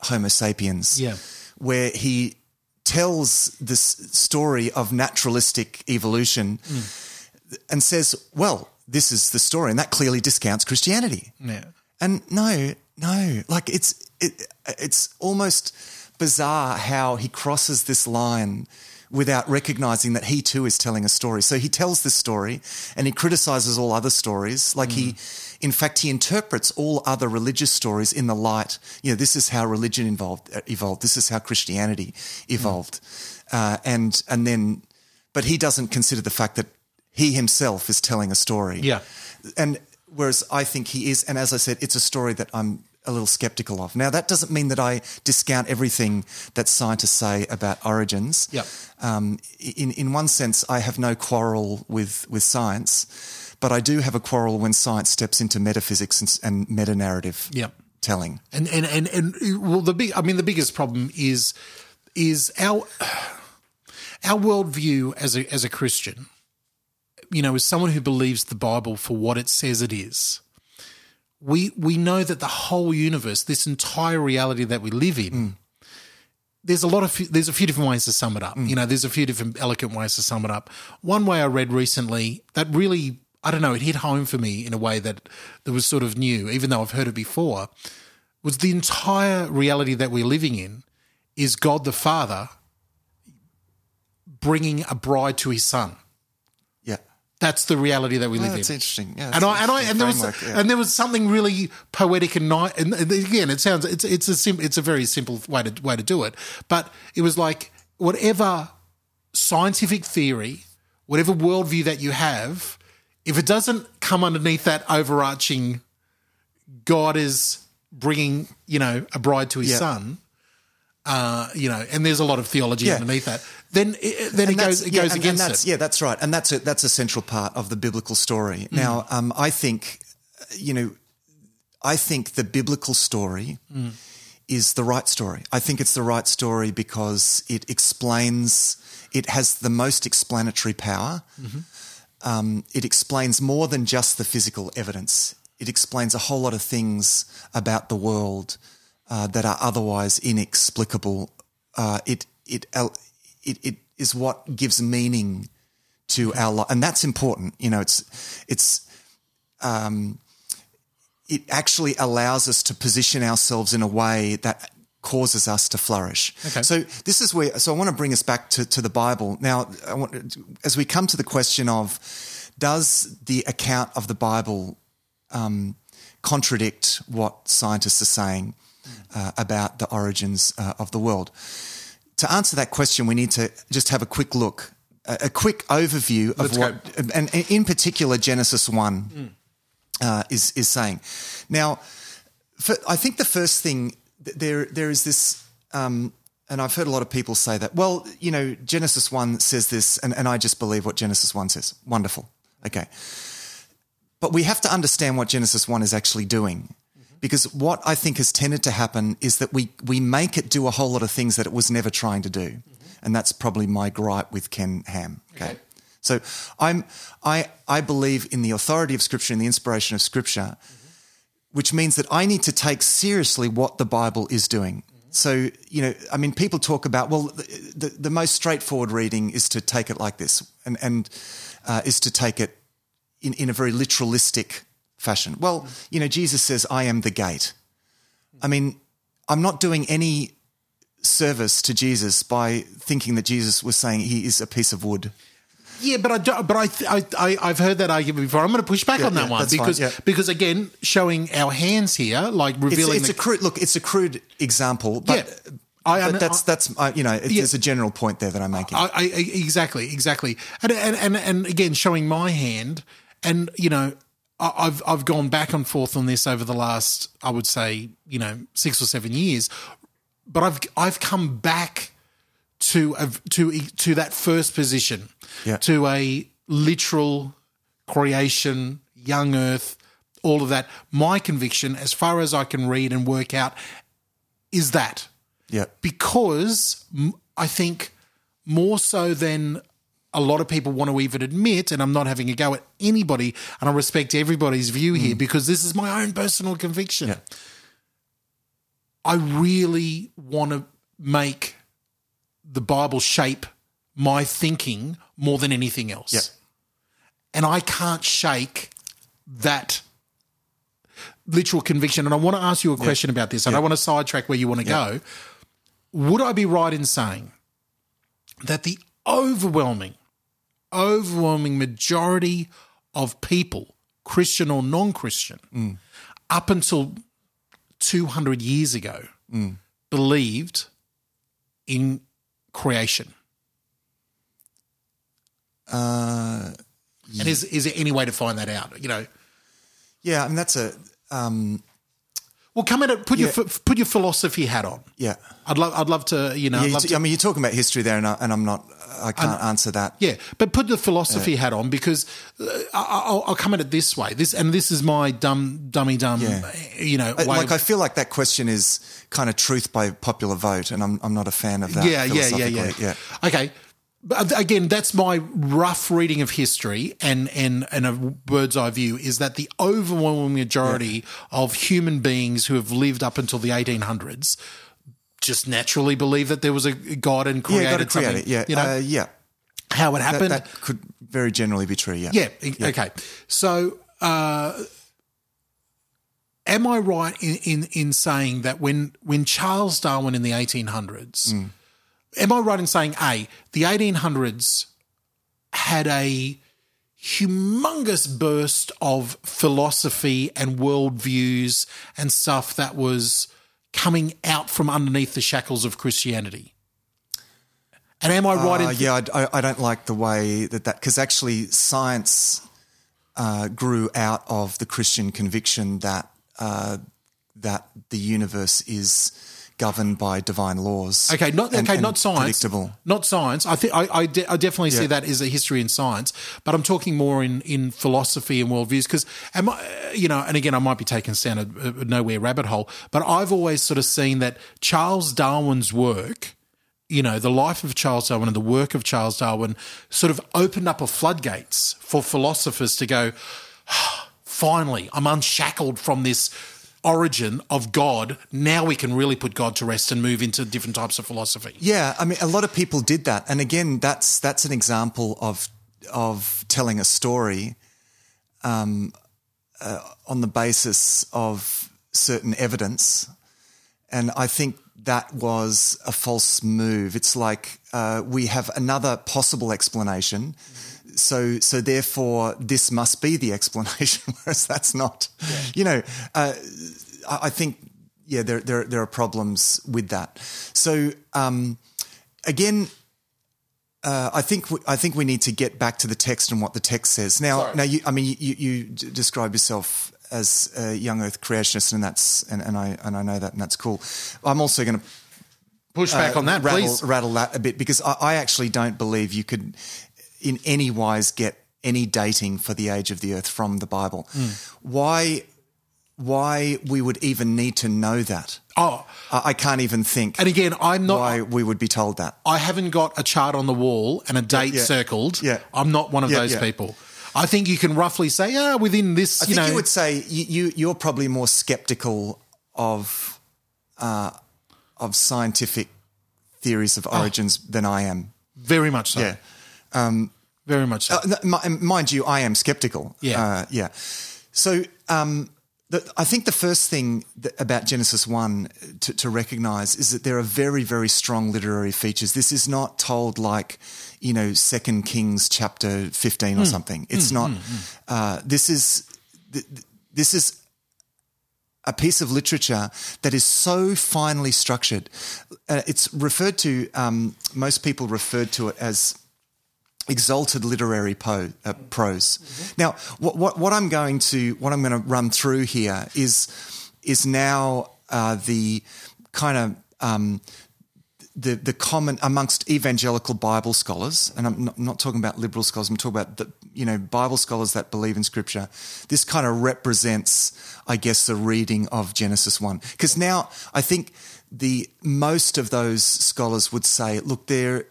Homo Sapiens, yeah. where he tells this story of naturalistic evolution mm. and says, well, this is the story. And that clearly discounts Christianity. Yeah. And no, no, like it's, it, it's almost bizarre how he crosses this line without recognizing that he too is telling a story. So he tells this story and he criticizes all other stories. Like mm. he, in fact, he interprets all other religious stories in the light, you know, this is how religion evolved, uh, evolved. This is how Christianity evolved. Mm. Uh, and, and then, but he doesn't consider the fact that he himself is telling a story. Yeah. And whereas I think he is, and as I said, it's a story that I'm a little skeptical of. Now, that doesn't mean that I discount everything that scientists say about origins. Yep. Um, in, in one sense, I have no quarrel with, with science, but I do have a quarrel when science steps into metaphysics and, and meta narrative yep. telling. And, and, and, and, well, the big, I mean, the biggest problem is, is our, our worldview as a, as a Christian, you know, as someone who believes the Bible for what it says it is we we know that the whole universe, this entire reality that we live in, mm. there's a lot of there's a few different ways to sum it up. Mm. You know, there's a few different eloquent ways to sum it up. One way I read recently that really I don't know, it hit home for me in a way that that was sort of new, even though I've heard it before, was the entire reality that we're living in is God the Father bringing a bride to his son. That's the reality that we live oh, that's in. Interesting. Yeah, and I and I and there was yeah. and there was something really poetic and nice. And again, it sounds it's it's a sim, it's a very simple way to way to do it. But it was like whatever scientific theory, whatever worldview that you have, if it doesn't come underneath that overarching, God is bringing you know a bride to his yeah. son. Uh, you know, and there's a lot of theology yeah. underneath that then it, then it goes it yeah, goes and, against and it. Yeah, that's right, and that's a, that's a central part of the biblical story. Mm. Now, um, I think you know, I think the biblical story. Mm. Is the right story. I think it's the right story because it explains, it has the most explanatory power. Mm-hmm. Um, it explains more than just the physical evidence. It explains a whole lot of things about the world uh, that are otherwise inexplicable. Uh, it it it, it is what gives meaning to our life, and that's important. You know, it's it's um, it actually allows us to position ourselves in a way that causes us to flourish. Okay. So this is where. So I want to bring us back to to the Bible now. I want, as we come to the question of does the account of the Bible um, contradict what scientists are saying uh, about the origins uh, of the world? to answer that question, we need to just have a quick look, a, a quick overview of Let's what, go. and in particular, Genesis 1 mm. uh, is, is saying. Now, for, I think the first thing, there, there is this um, and I've heard a lot of people say that. Well, you know, Genesis one says this, and, and I just believe what Genesis one says. Wonderful. Okay, but we have to understand what Genesis one is actually doing. Because what I think has tended to happen is that we, we make it do a whole lot of things that it was never trying to do. Mm-hmm. And that's probably my gripe with Ken Ham. Okay. Okay. So I'm I I believe in the authority of Scripture and the inspiration of Scripture, mm-hmm. which means that I need to take seriously what the Bible is doing. Mm-hmm. So you know, I mean, people talk about well, the, the, the most straightforward reading is to take it like this, and and uh, is to take it in in a very literalistic fashion. Well, you know, Jesus says, "I am the gate." I mean, I'm not doing any service to Jesus by thinking that Jesus was saying he is a piece of wood. Yeah, but I do, but I, th- I I I've heard that argument before. I'm going to push back Yeah, on that yeah, one that's fine, because yeah. because again, showing our hands here, like revealing it's the, a crude look. It's a crude example, but, Yeah, I but that's that's uh, you know, it's, Yeah. there's a general point there that I'm making. I, I, exactly, exactly, and, and and and again, showing my hand, and you know, I- I've I've gone back and forth on this over the last, I would say, you know, six or seven years, but I've I've come back to a, to to that first position, Yeah. to a literal creation, young Earth, all of that. My conviction, as far as I can read and work out, is that yeah, because I think more so than a lot of people want to even admit, and I'm not having a go at anybody, and I respect everybody's view here mm. because this is my own personal conviction. Yeah. I really want to make the Bible shape my thinking more than anything else. Yeah. And I can't shake that literal conviction. And I want to ask you a question about this. And I don't want to sidetrack where you want to go. Would I be right in saying that the overwhelming, overwhelming majority of people, Christian or non Christian, up until 200 years ago, believed in creation? uh, And is, is there any way to find that out? You know, yeah. I mean, that's a um, well, come in and put your Yeah. ph- put your philosophy hat on. yeah. I'd love I'd love to you know Yeah, you t- to, I mean, you're talking about history there, and, I, and I'm not. I can't answer that. Yeah, but put the philosophy hat on because uh, I- I'll, I'll come at it this way. This and this is my dumb, dummy, dumb. Yeah. Uh, you know, I- way like I feel like that question is kind of truth by popular vote, and I'm I'm not a fan of that. yeah, yeah, yeah, yeah, philosophically. Okay, but uh, again, that's my rough reading of history and and and a bird's eye view is that the overwhelming majority of human beings who have lived up until the 1800s just naturally believe that there was a God and Yeah, created to create something. it. Yeah, you know uh, yeah. how it happened. that could very generally be true. Yeah, Yeah. e- Okay. So, uh, am I right in, in in saying that when when Charles Darwin in the 1800s, am I right in saying a the 1800s had a humongous burst of philosophy and worldviews and stuff that was coming out from underneath the shackles of Christianity. And am I right Uh, in yeah, I, I- I don't like the way that that because actually science uh, grew out of the Christian conviction that uh, that the universe is governed by divine laws. Okay, not and- okay, and not science. Predictable. Not science. I think I, I, de- I definitely see that as a history in science, but I'm talking more in in philosophy and worldviews because, am I, you know, and again, I might be taking down a, a nowhere rabbit hole, but I've always sort of seen that Charles Darwin's work. You know, the life of Charles Darwin and the work of Charles Darwin sort of opened up a floodgates for philosophers to go, ah, finally, I'm unshackled from this origin of God. Now we can really put God to rest and move into different types of philosophy. Yeah, I mean, a lot of people did that, and again, that's that's an example of of telling a story um, uh, on the basis of certain evidence, and I think that was a false move. It's like uh, we have another possible explanation. So, so therefore, this must be the explanation, whereas that's not. You know, uh, I I think, yeah, there, there, there are problems with that. So, um, again, uh, I think we, I think we need to get back to the text and what the text says. Now, Sorry. now, you, I mean, you, you d- describe yourself as a young Earth creationist, and that's and, and I and I know that, and that's cool. I'm also going to Push back on that, rattle, please. rattle that a bit because I, I actually don't believe you could, in any wise, get any dating for the age of the earth from the Bible. Hmm. Why? Why we would even need to know that? Oh, I, can't even think. and again, I'm not. why we would be told that? I haven't got a chart on the wall and a date yeah. circled. Yeah. I'm not one of Yeah, those yeah. people. I think you can roughly say, ah, within this, I you think know, you would say you, you you're probably more skeptical of uh, of scientific theories of origins than I am. very much so. Yeah. Very much so. Uh, mi- mind you, I am skeptical. Yeah. uh, yeah. So um, the, I think the first thing that, about Genesis one to, to recognize is that there are very, very strong literary features. This is not told like, you know, Second Kings chapter fifteen or something. It's not. Uh, this is th- this is a piece of literature that is so finely structured. Uh, it's referred to. Um, most people referred to it as exalted literary po- uh, prose. Now, what, what, what I'm going to what I'm going to run through here is is now uh, the kind of um, the the common amongst evangelical Bible scholars, and I'm not, not talking about liberal scholars. I'm talking about the you know Bible scholars that believe in Scripture. This kind of represents, I guess, the reading of Genesis one. Because now I think the most of those scholars would say, look, there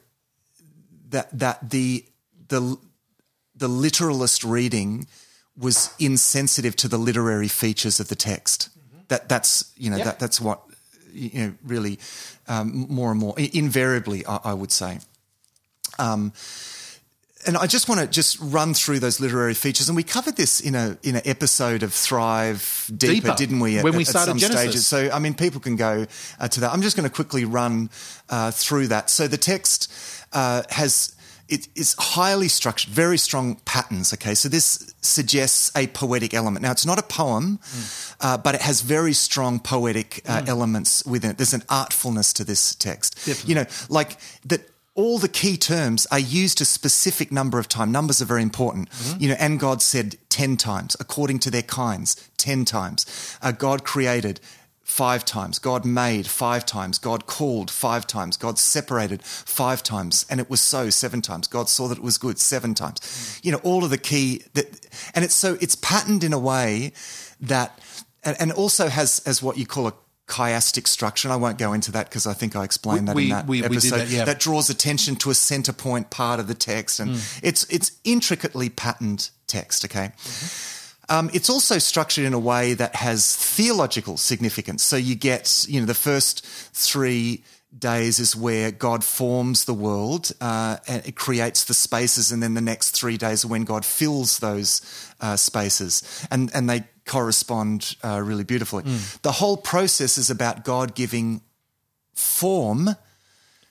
that that the the the literalist reading was insensitive to the literary features of the text. That that's you know Yep. that that's what you know really um, more and more invariably I, I would say. Um, and I just want to just run through those literary features, and we covered this in a in an episode of Thrive Deeper, Deeper, didn't we? when we at started some Genesis. stages. So I mean, people can go uh, to that. I'm just going to quickly run uh, through that. So the text uh, has it is highly structured, very strong patterns. Okay, so this suggests a poetic element. Now it's not a poem, uh, but it has very strong poetic uh, elements within it. There's an artfulness to this text. You know, like that. All the key terms are used a specific number of times. Numbers are very important. You know, and God said 10 times, according to their kinds, 10 times. Uh, God created five times. God made five times. God called five times. God separated five times. And it was so seven times. God saw that it was good seven times. You know, all of the key that, and it's so, it's patterned in a way that, and, and also has as what you call a chiastic structure. And I won't go into that because I think I explained that in that we- we episode. that, yeah. draws attention to a center point part of the text. And it's, it's intricately patterned text. Okay. Um, it's also structured in a way that has theological significance. So you get, you know, the first three days is where God forms the world uh, and it creates the spaces, and then the next three days are when God fills those uh, spaces, and and they correspond uh, really beautifully. The whole process is about God giving form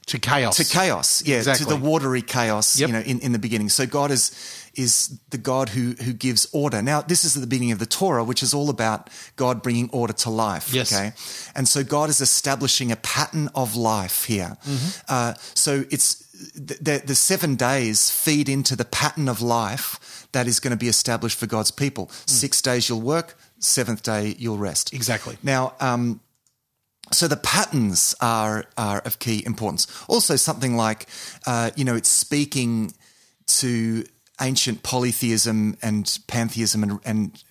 to chaos. to chaos, yeah, Exactly. to the watery chaos, Yep. you know, in, in the beginning. So God is is the God who who gives order. Now, this is at the beginning of the Torah, which is all about God bringing order to life. Yes. Okay, and so God is establishing a pattern of life here. Mm-hmm. Uh, so it's the, the, the seven days feed into the pattern of life that is going to be established for God's people. Mm. Six days you'll work, seventh day you'll rest. Exactly. Now, um, so the patterns are are of key importance. Also, something like uh, you know it's speaking to ancient polytheism and pantheism and and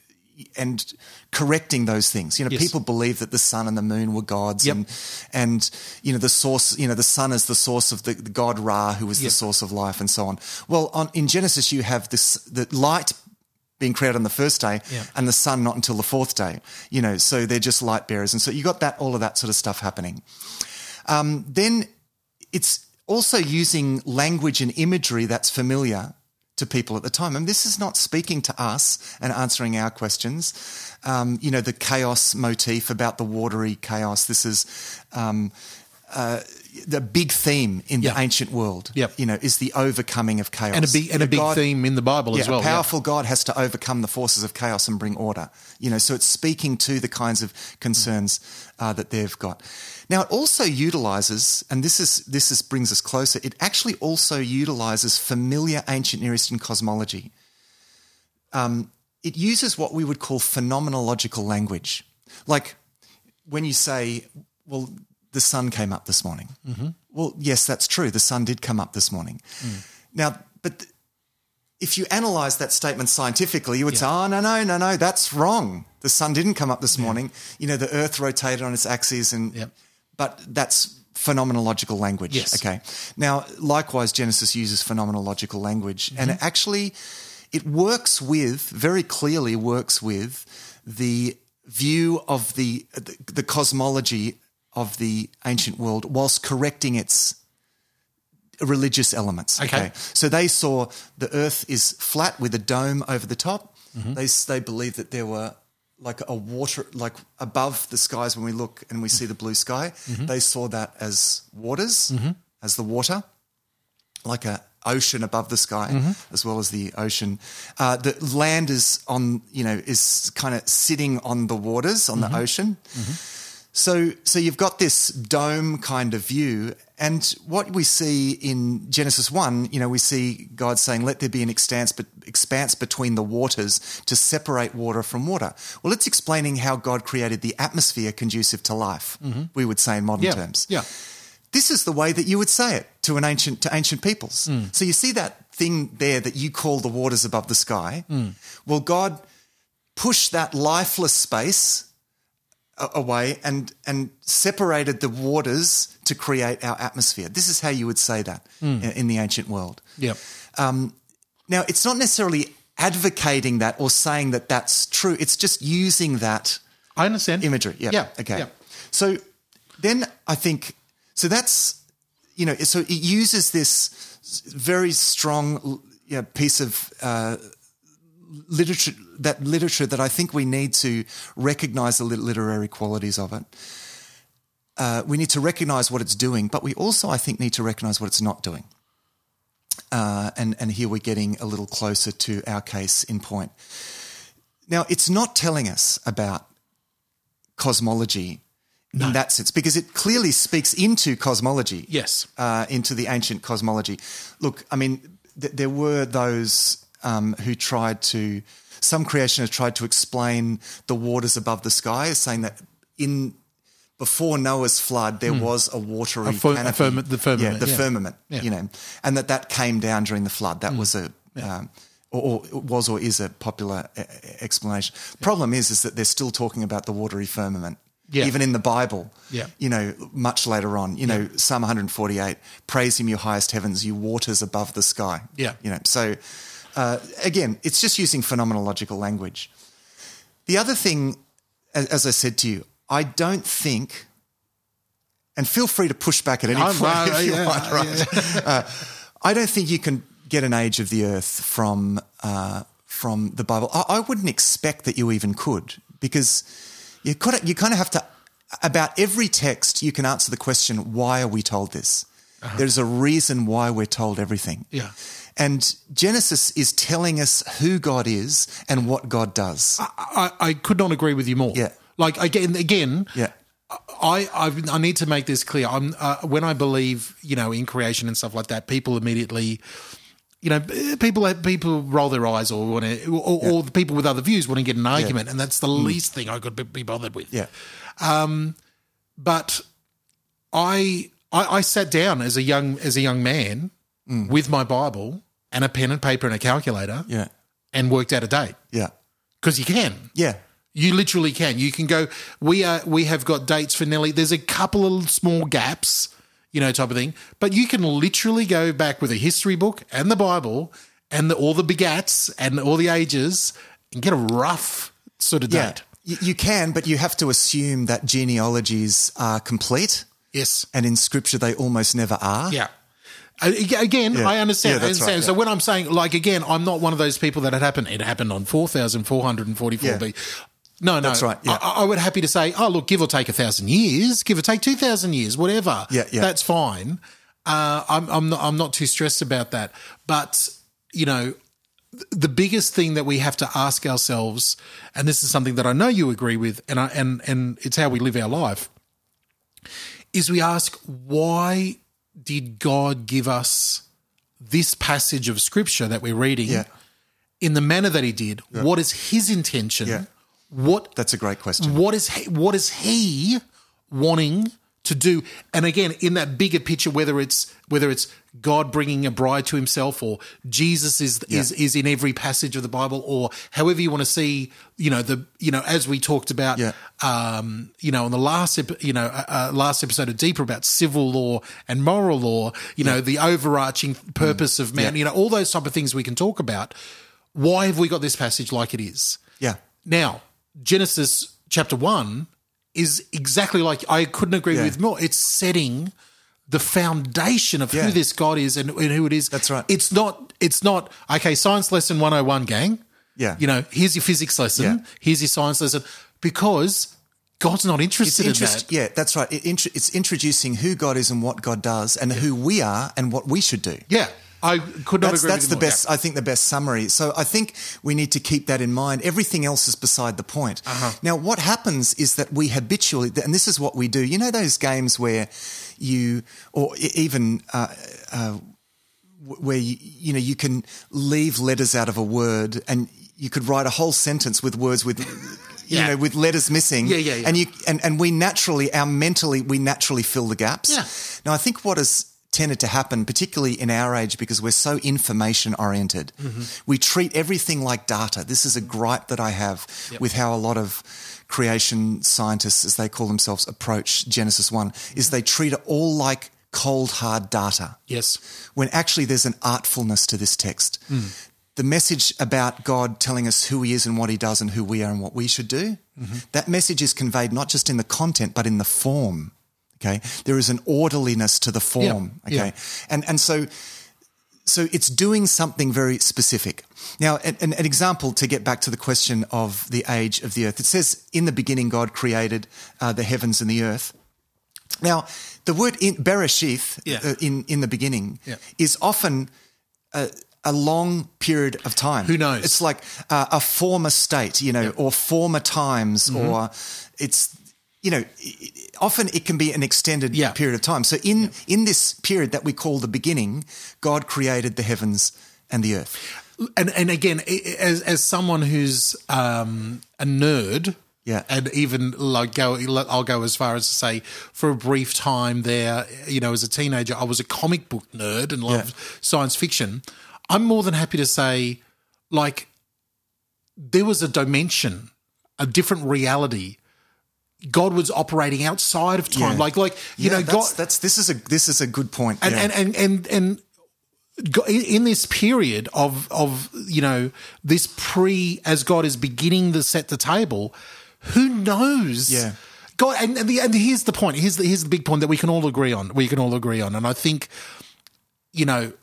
and correcting those things. You know, Yes. people believe that the sun and the moon were gods, Yep. and and you know the source. You know, the sun is the source of the, the god Ra, who is Yep. the source of life, and so on. Well, on in Genesis, you have this the light being created on the first day Yeah. and the sun not until the fourth day you know so they're just light bearers and so you got that all of that sort of stuff happening um, then it's also using language and imagery that's familiar to people at the time and this is not speaking to us and answering our questions um, you know the chaos motif about the watery chaos this is um, uh, the big theme in Yeah. the ancient world Yep. you know is the overcoming of chaos and a big and a big God- theme in the Bible yeah, as well. a yeah. powerful God has to overcome the forces of chaos and bring order. You know, so it's speaking to the kinds of concerns uh, that they've got. Now, it also utilizes, and this is this is brings us closer. It actually also utilizes familiar ancient Near Eastern cosmology. Um, it uses what we would call phenomenological language, like when you say, "Well, the sun came up this morning. Mm-hmm. Well, yes, that's true. The sun did come up this morning. Mm. Now, but th- if you analyze that statement scientifically, you would yeah. say, oh, no, no, no, no, that's wrong. The sun didn't come up this yeah. morning. You know, the earth rotated on its axis and, yep. But that's phenomenological language. Yes. Okay. Now, likewise, Genesis uses phenomenological language mm-hmm. and it actually, it works with, very clearly works with the view of the, the, the cosmology of the ancient world whilst correcting its religious elements. Okay. okay. So they saw the earth is flat with a dome over the top. Mm-hmm. They, they believe that there were like a water, like above the skies when we look and we see the blue sky, mm-hmm. they saw that as waters, mm-hmm. as the water, like a ocean above the sky, mm-hmm. as well as the ocean. Uh, the land is on, you know, is kind of sitting on the waters, on the mm-hmm. ocean. So, so you've got this dome kind of view, and what we see in Genesis one, you know, we see God saying, "Let there be an expanse, expanse between the waters to separate water from water." Well, it's explaining how God created the atmosphere conducive to life. Mm-hmm. We would say in modern yeah. terms. Yeah. This is the way that you would say it to an ancient to ancient peoples. Mm. So you see that thing there that you call the waters above the sky. Mm. Well, God pushed that lifeless space away and and separated the waters to create our atmosphere. This is how you would say that mm. in, in, the ancient world. Yeah. Um, now, it's not necessarily advocating that or saying that that's true. It's just using that. I understand imagery. Yeah. Yeah. Okay. Yeah. So then I think so. That's you know. So it uses this very strong you know, piece of. Uh, literature that literature that I think we need to recognize the literary qualities of it. Uh, we need to recognize what it's doing, but we also, I think, need to recognize what it's not doing. Uh, and and here we're getting a little closer to our case in point. Now, it's not telling us about cosmology no. in that sense because it clearly speaks into cosmology. Yes, uh, into the ancient cosmology. Look, I mean, th- there were those um, who tried to, some creationists tried to explain the waters above the sky, saying that in before Noah's flood, there mm. was a watery a fir- canopy. Firma- the firmament. Yeah, the yeah. firmament, yeah. you know, and that that came down during the flood. That mm. was a, yeah. um, or, or, was or is a popular uh, explanation. Problem is, is that they're still talking about the watery firmament. Yeah. Even in the Bible, yeah. you know, much later on, you know, Psalm 148, praise him, your highest heavens, you waters above the sky. Yeah. You know, so uh, again, it's just using phenomenological language. The other thing, as I said to you, I don't think, and feel free to push back at any I'm, point uh, if you yeah, want, right? Yeah. uh, I don't think you can get an age of the earth from uh, from the Bible. I, I, wouldn't expect that you even could, because you kind of, you kind of have to. About every text, you can answer the question, "Why are we told this?" Uh-huh. There's a reason why we're told everything. Yeah. And Genesis is telling us who God is and what God does. I, I, I could not agree with you more. Yeah. Like again, again. Yeah. I, I, I need to make this clear. I'm uh, when I believe you know in creation and stuff like that, people immediately, you know, people people roll their eyes or want to, or, yeah. or, the people with other views want to get an argument, yeah. and that's the mm. least thing I could be bothered with. Yeah. Um, but I, I I sat down as a young as a young man mm. with my Bible and a pen and paper and a calculator. Yeah. And worked out a date. Yeah. Because you can. Yeah. You literally can. You can go. We are. We have got dates for Nelly. There's a couple of small gaps, you know, type of thing. But you can literally go back with a history book and the Bible and the, all the begats and all the ages and get a rough sort of date. Yeah, you can, but you have to assume that genealogies are complete. Yes, and in Scripture they almost never are. Yeah. Again, yeah. I understand. Yeah, I understand. Right, so when I'm saying, like, again, I'm not one of those people that it happened. It happened on 4,444 yeah. B. No, no. That's right. Yeah. I, I, would happy to say, oh, look, give or take a thousand years, give or take 2,000 years, whatever. Yeah, yeah. That's fine. Uh, I'm, I'm, not, I'm not too stressed about that. But, you know, the biggest thing that we have to ask ourselves, and this is something that I know you agree with, and I, and and it's how we live our life, is we ask why did God give us this passage of scripture that we're reading yeah. in the manner that He did? Yeah. What is His intention? Yeah. What that's a great question. What is he, what is He wanting to do. And again, in that bigger picture, whether it's whether it's God bringing a bride to Himself, or Jesus is Yeah. is is in every passage of the Bible, or however you want to see, you know, the you know, as we talked about, Yeah. um, you know, on the last you know uh, uh, last episode of Deeper about civil law and moral law, you know, the overarching purpose of man, Mm. Yeah. you know, all those type of things we can talk about. Why have we got this passage like it is? Yeah. Now, Genesis chapter one is exactly like I couldn't agree Yeah. with more. It's setting the foundation of Yeah. who this God is and, and who it is. That's right. It's not. It's not okay. Science lesson one hundred and one, gang. Yeah. You know, here's your physics lesson. Yeah. Here's your science lesson because God's not interested in that. yeah, that's right. It, it's introducing who God is and what God does, and who we are and what we should do. Yeah, I could not That's, agree. that's the more. best. I think the best summary. So I think we need to keep that in mind. Everything else is beside the point. Uh-huh. Now, what happens is that we habitually, and this is what we do. You know those games where you, or even uh, uh, where you, you know you can leave letters out of a word, and you could write a whole sentence with words with. You Yeah. know, with letters missing, Yeah, yeah, yeah. and you and, and we naturally, our mentally, we naturally fill the gaps. Yeah. Now, I think what has tended to happen, particularly in our age, because we're so information oriented, Mm-hmm. we treat everything like data. This is a gripe that I have with how a lot of creation scientists, as they call themselves, approach Genesis 1, is they treat it all like cold, hard data Yes. when actually there's an artfulness to this text. Hmm. The message about God telling us who He is and what He does and who we are and what we should do, Mm-hmm. that message is conveyed not just in the content but in the form. Okay, there is an orderliness to the form. Yeah, Okay, and and so so it's doing something very specific. Now, an, an example to get back to the question of the age of the earth. It says, "In the beginning, God created uh, the heavens and the earth." Now, the word in Bereshith, Yeah. uh, in in the beginning, Yeah. is often a, a long period of time. Who knows? It's like uh, a former state, you know, or former times, Mm-hmm. or it's you know, often it can be an extended Yeah. period of time. So in in this period that we call the beginning, God created the heavens and the earth. and and again, as as someone who's um, a nerd, Yeah. and even like go, I'll go as far as to say, for a brief time there, you know, as a teenager, I was a comic book nerd and loved science fiction. I'm more than happy to say, like, there was a dimension, a different reality. God was operating outside of time, Yeah. like, like you Yeah, know, that's, God, that's this is a this is a good point. and, yeah. and and and and go- in in this period of of you know this pre as God is beginning to set the table, who knows? Yeah. God, and and, the, and here's the point. Here's the here's the big point that we can all agree on. We can all agree on, and I think, you know,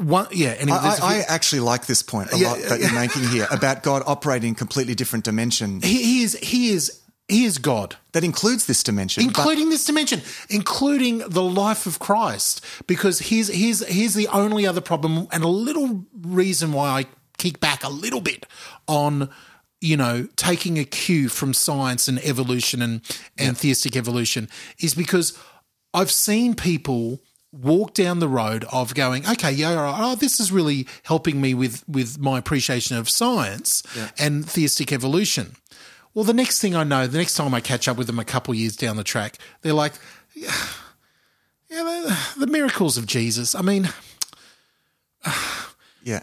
one yeah. Anyway, I, I, actually like this point a Yeah, lot that you're making here about God operating in completely different dimension he, he is he is he is God. that includes this dimension. but- including this dimension, including the life of Christ. Because here's here's here's the only other problem, and a little reason why I kick back a little bit on you know taking a cue from science and evolution and and theistic evolution is because I've seen people walk down the road of going, okay, yeah, right, oh, this is really helping me with with my appreciation of science and theistic evolution. Well, the next thing I know, the next time I catch up with them a couple years down the track, they're like, yeah, yeah the, the miracles of Jesus. I mean, yeah,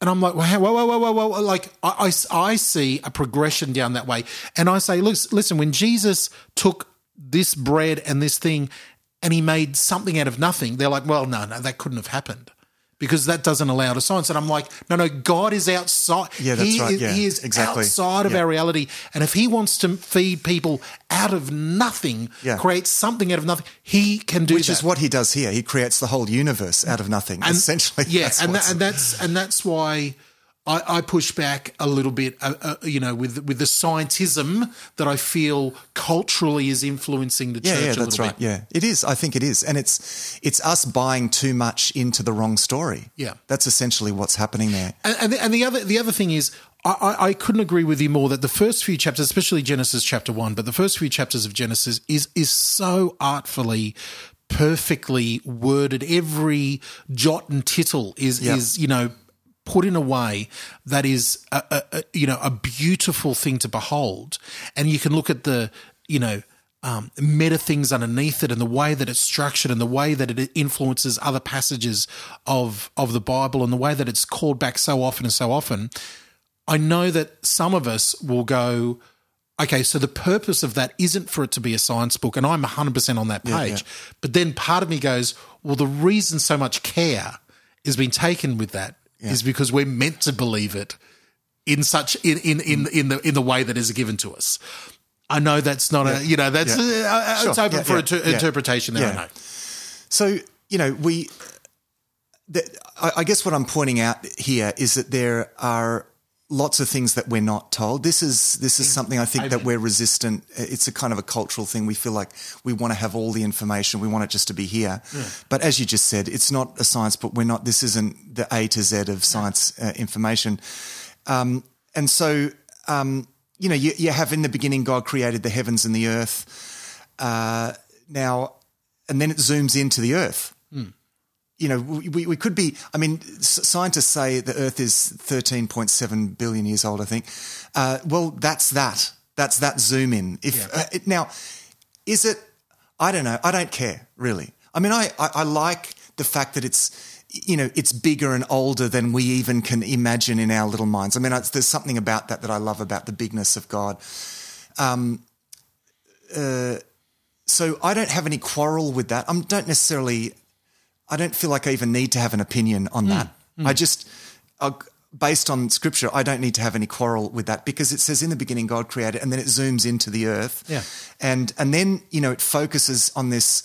and I'm like, whoa, whoa, whoa, whoa, whoa, whoa. Like, I, I, I see a progression down that way. And I say, look, listen, when Jesus took this bread and this thing and he made something out of nothing, they're like, well, no, no, that couldn't have happened because that doesn't allow to science. And I'm like, no, no, God is outside. Yeah, that's he right. Is, Yeah, he is exactly. outside of Yeah. our reality. And if he wants to feed people out of nothing, Yeah. create something out of nothing, he can do which that is what he does here. He creates the whole universe out of nothing. Essentially, yeah, that's and, that, and that's and that's why I, I push back a little bit, uh, uh, you know, with with the scientism that I feel culturally is influencing the yeah, church yeah, a that's little right. bit. Yeah, it is. I think it is, and it's it's us buying too much into the wrong story. Yeah. that's essentially what's happening there. And, and, the, and the other the other thing is, I, I, couldn't agree with you more that the first few chapters, especially Genesis chapter one, but the first few chapters of Genesis is is so artfully, perfectly worded. Every jot and tittle is Yeah. is you know put in a way that is a, a, a you know a beautiful thing to behold, and you can look at the you know um, meta things underneath it and the way that it's structured and the way that it influences other passages of of the Bible and the way that it's called back so often and so often, I know that some of us will go, okay, so the purpose of that isn't for it to be a science book, and I'm 100% on that page. Yeah, yeah. But then part of me goes, well, the reason so much care is being taken with that is because we're meant to believe it in such in in in, in the in the way that is given to us. I know that's not a you know that's Yeah. uh, uh, it's open Yeah, for yeah, inter- yeah. interpretation there. I know. So you know, we. The, I, I guess what I'm pointing out here is that there are lots of things that we're not told. This is this is something I think that we're resistant. It's a kind of a cultural thing. We feel like we want to have all the information. We want it just to be here. But as you just said, it's not a science book. We're not. This isn't the A to Z of science uh, information. Um, and so, um, you know, you, you have in the beginning God created the heavens and the earth. Uh, now, and then it zooms into the earth. You know, we, we- could be, I mean, scientists say the earth is 13.7 billion years old, I think. Uh, well, that's that. That's that zoom in. If uh, it, Now, is it, I don't know. I don't care, really. I mean, I, I, I like the fact that it's, you know, it's bigger and older than we even can imagine in our little minds. I mean, there's something about that that I love about the bigness of God. Um, uh, so I don't have any quarrel with that. I don't necessarily, I don't feel like I even need to have an opinion on that. I just, uh, based on scripture, I don't need to have any quarrel with that because it says in the beginning God created, and then it zooms into the earth, Yeah. and and then you know it focuses on this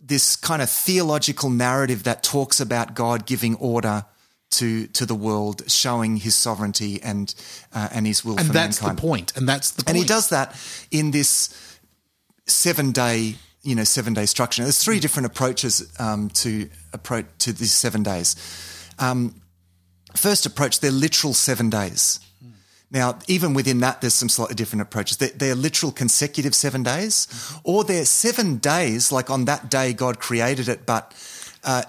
this kind of theological narrative that talks about God giving order. To, to the world, showing His sovereignty and uh, and His will And for that's mankind. the point. And that's the point. And he does that in this seven day, you know, seven day structure. Now, there's three different approaches um, to approach to these seven days. Um, first approach, they're literal seven days. Now, even within that, there's some slightly different approaches. They're, they're literal consecutive seven days, or they're seven days, like on that day God created it, but uh,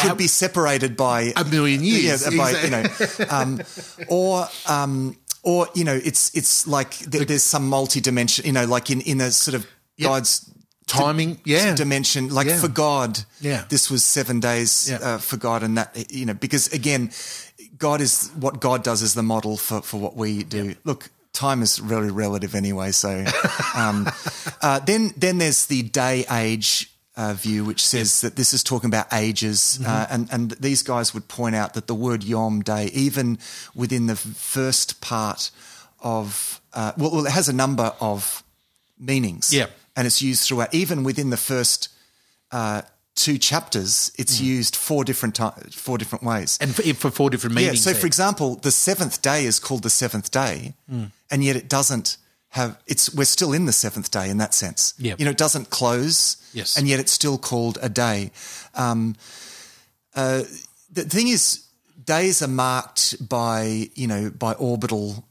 could be separated by A million years. Yeah, by, you know, um, or um, or you know, it's it's like th- there's some multi-dimension, you know, like in in a sort of God's Timing, yeah. dimension. Like Yeah. for God, Yeah. this was seven days Yeah. uh, for God, and that you know, because again, God is what God does is the model for for what we do. Look. Time is really relative anyway, so um, uh, then then there's the day age uh, view, which says that this is talking about ages, Mm-hmm. uh, and and these guys would point out that the word yom day, even within the first part of uh, well, well, it has a number of meanings, Yeah. And it's used throughout. Even within the first uh, two chapters, it's used four different ti- four different ways. and for, for four different yeah, meanings. so there. for example, the seventh day is called the seventh day, Hmm. and yet it doesn't have. It's we're still in the seventh day in that sense. Yep. you know, it doesn't close. Yes. and yet it's still called a day. Um, uh, the thing is, days are marked by you know by orbital.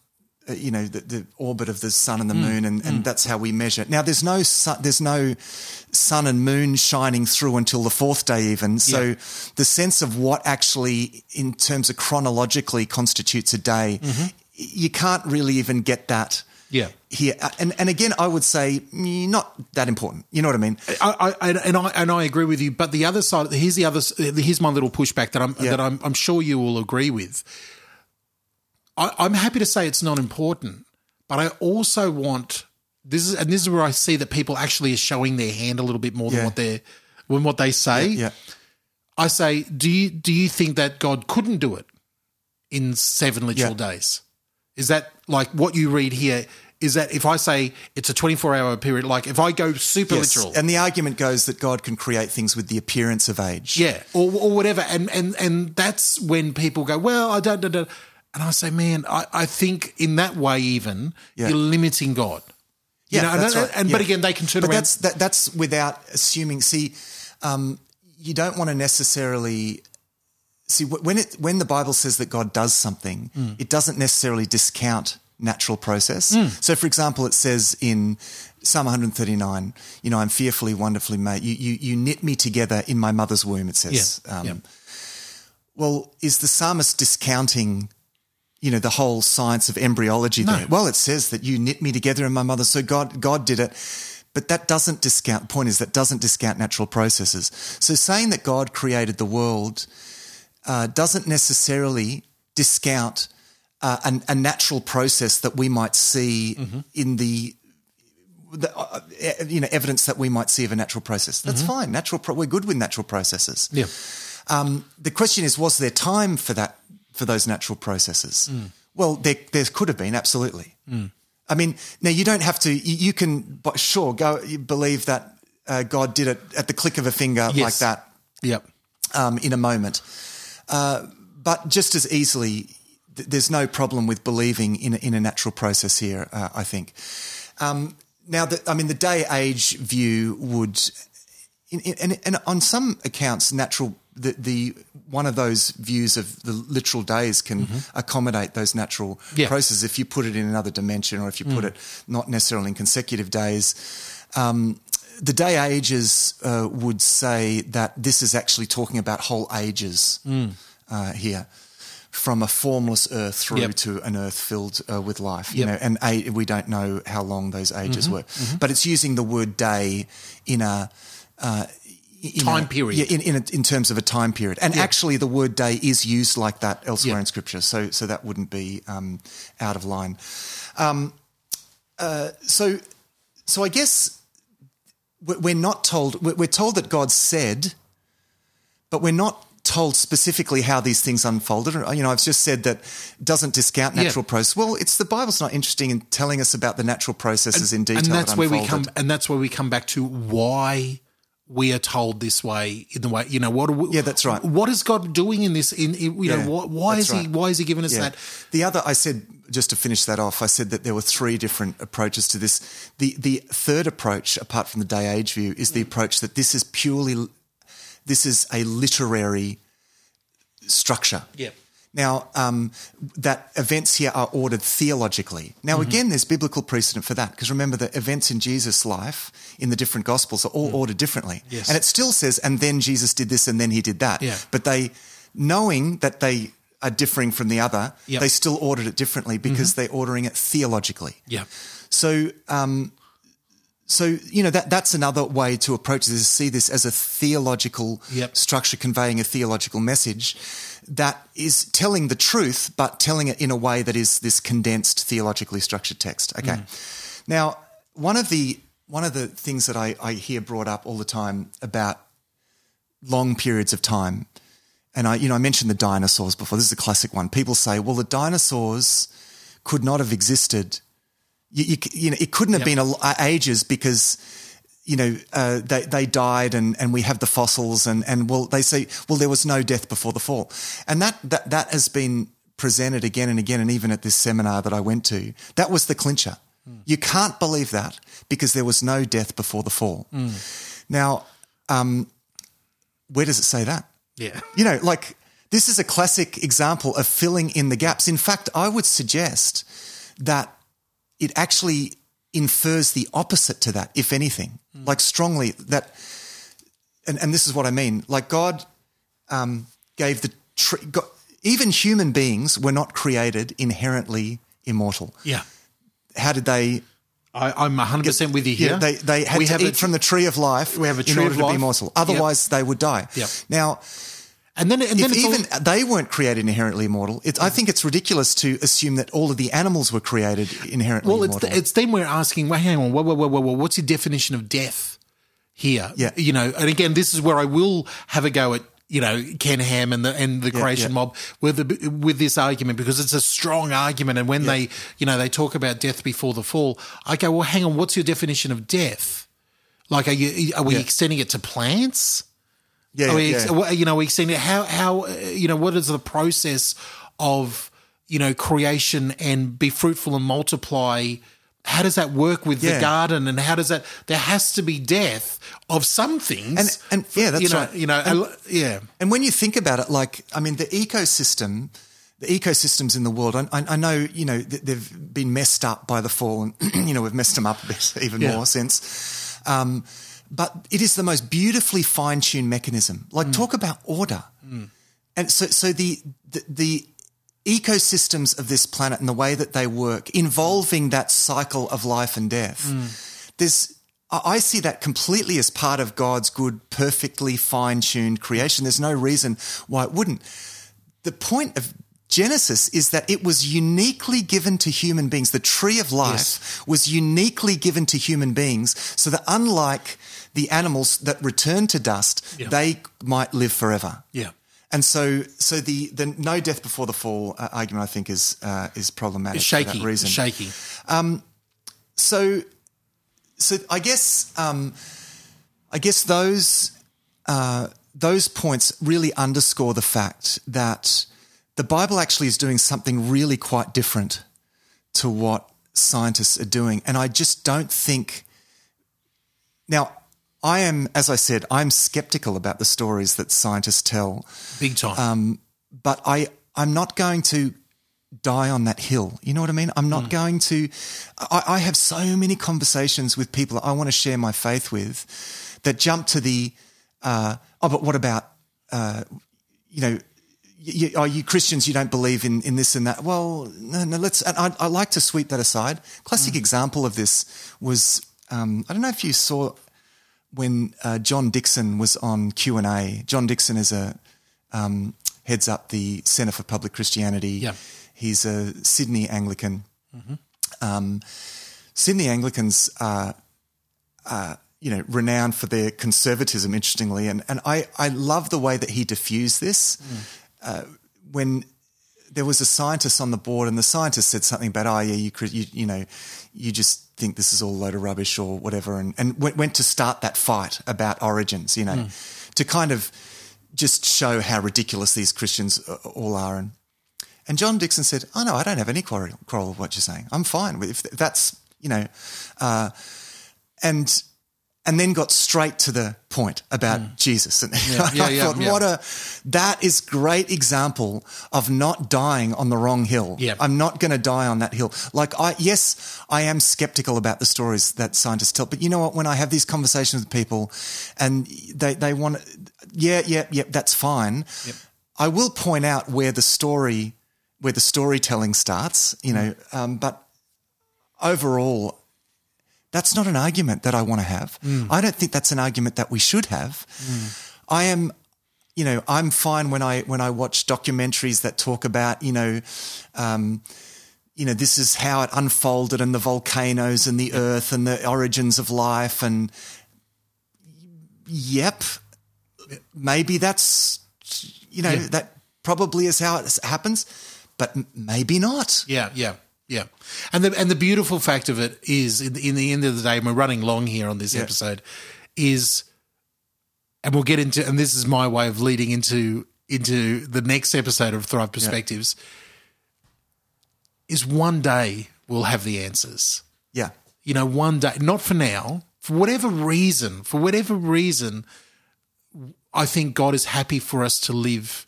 Uh, You know the, the orbit of the sun and the moon, and, and that's how we measure. Now, there's no sun, there's no sun and moon shining through until the fourth day, even. So, Yeah. the sense of what actually, in terms of chronologically, constitutes a day, y- you can't really even get that. Yeah. Here Uh, and and again, I would say mm, not that important. You know what I mean? I, I, and I and I agree with you. But the other side, here's the other. Here's my little pushback that I'm Yeah. that I'm, I'm sure you will agree with. I, I'm happy to say it's not important, but I also want this is and this is where I see that people actually are showing their hand a little bit more than what they're when what they say. Yeah. I say, do you do you think that God couldn't do it in seven literal Yeah. days? Is that like what you read here? Is that if I say it's a twenty four hour period, like if I go super Yes. literal, And the argument goes that God can create things with the appearance of age. yeah, or or whatever, and and and that's when people go, well, I don't, don't, don't. And I say, man, I, I think in that way, even Yeah. you're limiting God. You Yeah, know, that's and- right. and- but again, they can turn But around. that's that, that's without assuming. See, um, you don't want to necessarily see when it when the Bible says that God does something, Hmm. it doesn't necessarily discount natural process. So, for example, it says in Psalm 139, you know, I'm fearfully, wonderfully made. You you you knit me together in my mother's womb. It says. Yeah, Um, yeah. Well, is the psalmist discounting? You know the whole science of embryology. There. Well, it says that you knit me together in my mother. So God, God did it. But that doesn't discount, point is that doesn't discount natural processes. So saying that God created the world uh, doesn't necessarily discount uh, a, a, natural process that we might see mm-hmm. in the, the uh, you know evidence that we might see of a natural process. That's mm-hmm. fine. Natural, pro- we're good with natural processes. Yeah. Um, the question is, was there time for that for those natural processes? Mm. Well, there there could have been absolutely. Mm. I mean, now you don't have to. You, you can, sure, go. Believe that uh, God did it at the click of a finger yes. like that. Yep. Um, in a moment, uh, but just as easily, th- there's no problem with believing in a, in a natural process here. Uh, I think. Um, now, the, I mean, the day age view would, in, in, and on some accounts, natural the, the one of those views of the literal days can mm-hmm. accommodate those natural yeah. processes if you put it in another dimension or if you put mm. it not necessarily in consecutive days. Um, the day ages uh, would say that this is actually talking about whole ages mm. uh, here, from a formless earth through yep. to an earth filled uh, with life. Yep. You know, and a- we don't know how long those ages mm-hmm. were, mm-hmm. but it's using the word day in a uh, time a, period. Yeah, in, in, a, in, terms of a time period. And yeah. actually, the word day is used like that elsewhere yeah. in Scripture, so, so that wouldn't be um, out of line. Um, uh, so, so I guess we're not told, we're told that God said, but we're not told specifically how these things unfolded. You know, I've just said that doesn't discount natural yeah. process. Well, it's the Bible's not interesting in telling us about the natural processes and, in detail. And that's that where we come. And that's where we come back to why we are told this way in the way you know what we, yeah that's right. what is god doing in this in, in you yeah, know why is right. he why is he giving us yeah. that? The other i said just to finish that off i said that there were three different approaches to this. The the third approach apart from the day age view is the mm. approach that this is purely this is a literary structure. Yeah now, um, that events here are ordered theologically. Now, mm-hmm. again, there's biblical precedent for that because remember the events in Jesus' life in the different gospels are all mm. ordered differently. Yes. And it still says, and then Jesus did this and then he did that. Yeah. But they, knowing that they are differing from the other, yep. they still ordered it differently because mm-hmm. they're ordering it theologically. Yeah. So, um, so you know that that's another way to approach this: is see this as a theological yep. structure conveying a theological message that is telling the truth, but telling it in a way that is this condensed, theologically structured text. Okay. Mm. Now, one of the one of the things that I, I hear brought up all the time about long periods of time, and I, you know, I mentioned the dinosaurs before. This is a classic one. People say, well, the dinosaurs could not have existed. You, you, you know, it couldn't have yep. been a, ages because you know, uh, they, they died and, and we have the fossils and, and well, they say, well, there was no death before the fall. And that, that, that has been presented again and again. And even at this seminar that I went to, that was the clincher. Mm. You can't believe that because there was no death before the fall. Mm. Now, um, where does it say that? Yeah. You know, like this is a classic example of filling in the gaps. In fact, I would suggest that it actually infers the opposite to that, if anything, mm. like strongly that. And, and this is what I mean. Like God um, gave the tree, even human beings were not created inherently immortal. Yeah. How did they? I, am 100 percent with you here. Yeah, they they had we to eat from the tree of life. We have a tree in order of to life. be immortal. Otherwise, yep. they would die. Yep. Now, and then, and then if even all... they weren't created inherently immortal, I think it's ridiculous to assume that all of the animals were created inherently well, immortal. Well, it's, it's then we're asking, well, hang on, whoa, whoa, whoa, whoa, whoa, what's your definition of death here? Yeah. You know, and again, this is where I will have a go at you know Ken Ham and the and the creation yeah. mob with the, with this argument because it's a strong argument. And when yeah. they you know they talk about death before the fall, I go, well, hang on, what's your definition of death? Like, are you are we extending it to plants? Yeah, we, yeah. you know, we've seen it. How, how, you know, what is the process of, you know, creation and be fruitful and multiply? How does that work with yeah. the garden? And how does that? There has to be death of some things. And, and yeah, that's you know, right. You know, and, yeah. And when you think about it, like, I mean, the ecosystem, the ecosystems in the world, I, I, know, you know, they've been messed up by the fall, and you know, we've messed them up a bit even yeah. more since. Um, but it is the most beautifully fine tuned mechanism. Like, mm. talk about order. Mm. And so, so the, the, the ecosystems of this planet and the way that they work, involving that cycle of life and death, mm. there's, I I see that completely as part of God's good, perfectly fine tuned creation. There's no reason why it wouldn't. The point of Genesis is that it was uniquely given to human beings. The tree of life was uniquely given to human beings so that unlike the animals that return to dust, Yeah. they might live forever. Yeah. And so, so the, the no death before the fall uh, argument, I think, is uh, is problematic It's for that reason. Shaky. So, so I guess um, I guess those uh, those points really underscore the fact that the Bible actually is doing something really quite different to what scientists are doing, and I just don't think. Now, I am, as I said, I'm skeptical about the stories that scientists tell Big time. Um, but I I'm not going to die on that hill. You know what I mean? I'm not going to. I, I have so many conversations with people I want to share my faith with that jump to the uh, oh, but what about uh, you know? You, are you Christians? You don't believe in, in this and that? Well, no, no. Let's. And I, I like to sweep that aside. Classic example of this was um, I don't know if you saw when uh, John Dickson was on Q and A. John Dickson is a um, heads up the Centre for Public Christianity. Yeah. He's a Sydney Anglican. Um, Sydney Anglicans are, uh, you know, renowned for their conservatism, interestingly, and and I I love the way that he diffused this. Uh, when there was a scientist on the board, and the scientist said something about, "Oh yeah, you you, you know, you just think this is all a load of rubbish or whatever," and and went, went to start that fight about origins, you know, to kind of just show how ridiculous these Christians uh, all are, and and John Dickson said, "Oh no, I don't have any quarrel, quarrel with what you're saying. I'm fine with if that's you know," uh, and and then got straight to the point about Jesus. And Mm. Yeah, I yeah, thought, yeah. what a that is great example of not dying on the wrong hill. Yeah. I'm not going to die on that hill. Like I, yes, I am skeptical about the stories that scientists tell, but you know what? When I have these conversations with people, and they they want, yeah, yeah, yeah, that's fine. I will point out where the story, where the storytelling starts. You know, um, but overall, that's not an argument that I want to have. I don't think that's an argument that we should have. I am, you know, I'm fine when I when I watch documentaries that talk about, you know, um, you know, this is how it unfolded and the volcanoes and the earth and the origins of life and yep, maybe that's you know Yeah. that probably is how it happens, but maybe not. Yeah, yeah, yeah. And the and the beautiful fact of it is, in the, in the end of the day, and we're running long here on this Yeah. episode, is, and we'll get into, and this is my way of leading into into the next episode of Thrive Perspectives. Is one day we'll have the answers. Yeah, You know, one day, not for now, for whatever reason, for whatever reason, I think God is happy for us to live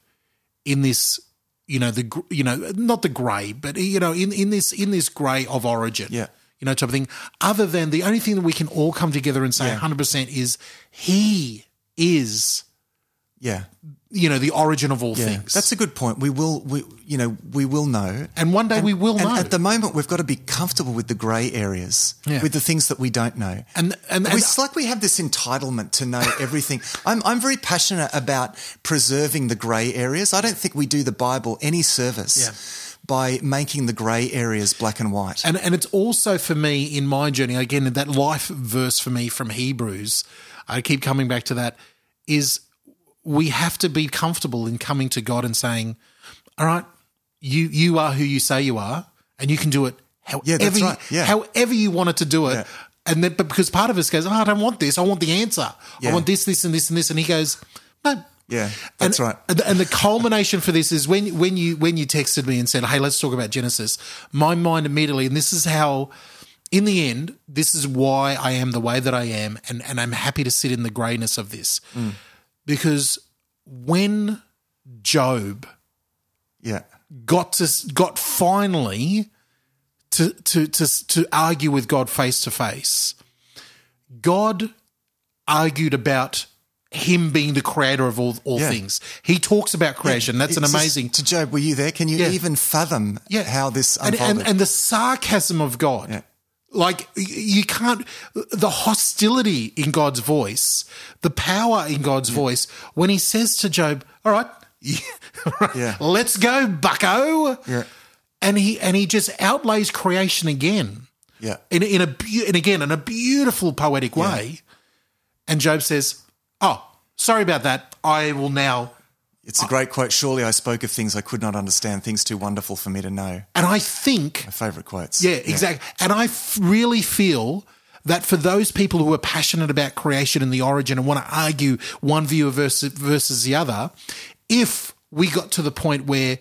in this, you know, the you know, not the grey, but you know, in in this in this grey of origin, Yeah. you know, type of thing. Other than the only thing that we can all come together and say Yeah. hundred percent is He is, yeah. You know, the origin of all Yeah, things. that's a good point. We will, we, you know, we will know, and one day we will and know. at the moment, we've got to be comfortable with the grey areas, Yeah. with the things that we don't know. And- and- and- it's like we have this entitlement to know everything. I'm I'm very passionate about preserving the grey areas. I don't think we do the Bible any service Yeah. by making the grey areas black and white. And and it's also for me in my journey again that life verse for me from Hebrews. I keep coming back to that is we have to be comfortable in coming to God and saying, "All right, you you are who you say you are, and you can do it however Yeah, you, right. Yeah. however you want it to do it." Yeah. And then, but because part of us goes, oh, I don't want this. I want the answer. I want this, this, and this, and this. And he goes, No, Yeah, that's and, right. And, and the culmination for this is when when you when you texted me and said, "Hey, let's talk about Genesis." My mind immediately, and this is how, in the end, this is why I am the way that I am, and and I'm happy to sit in the greyness of this, Mm. Because when Job Yeah. got to got finally to to to to argue with God face to face. God argued about him being the creator of all all Yeah. things. He talks about creation. That's an just- amazing. To Job, were you there? Can you Yeah. even fathom Yeah. how this and, unfolded? and and the sarcasm of God. Like you can't the hostility in God's voice, the power in God's yeah. voice when he says to Job, "All right, yeah. let's go, bucko." Yeah. And he and he just outlays creation again. Yeah. In in a and again in a beautiful poetic way. Yeah. And Job says, "Oh, sorry about that. I will now it's a great quote. Surely I spoke of things I could not understand, things too wonderful for me to know. And I think. My favourite quotes. Yeah, exactly. Yeah. And I f- really feel that for those people who are passionate about creation and the origin and want to argue one view versus, versus the other, if we got to the point where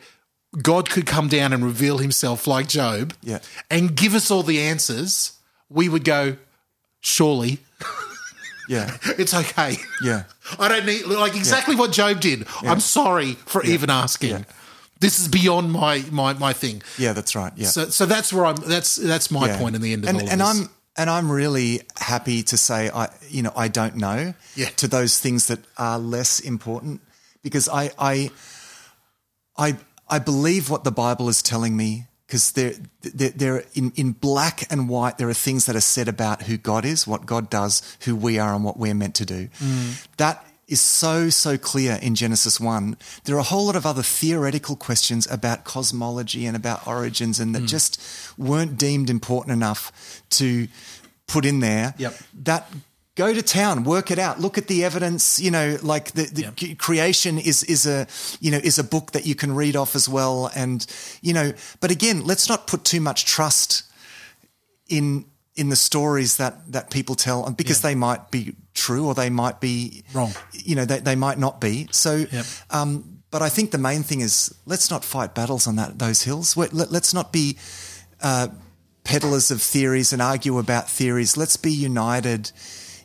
God could come down and reveal himself like Job yeah. and give us all the answers, we would go, surely yeah. It's okay. Yeah. I don't need, like, exactly yeah. what Job did. Yeah. I'm sorry for yeah. even asking. This is beyond my, my, my thing. Yeah, that's right. Yeah. So, so that's where I'm, that's, that's my point in the end of and, all of and this. I'm, and I'm really happy to say I, you know, I don't know. Yeah. To those things that are less important, because I, I, I, I believe what the Bible is telling me because there, there, there, in, in black and white, there are things that are said about who God is, what God does, who we are, and what we're meant to do. Mm. That is so, so clear in Genesis 1. There are a whole lot of other theoretical questions about cosmology and about origins, and that mm. just weren't deemed important enough to put in there. Yep. That go to town, work it out, look at the evidence. You know, like the, the creation is is a you know is a book that you can read off as well, and you know. But again, let's not put too much trust in in the stories that that people tell, because yeah. they might be true or they might be wrong. You know, they they might not be. So. Yep. Um, but I think the main thing is let's not fight battles on that those hills. Let, us not be uh, peddlers of theories and argue about theories. Let's be united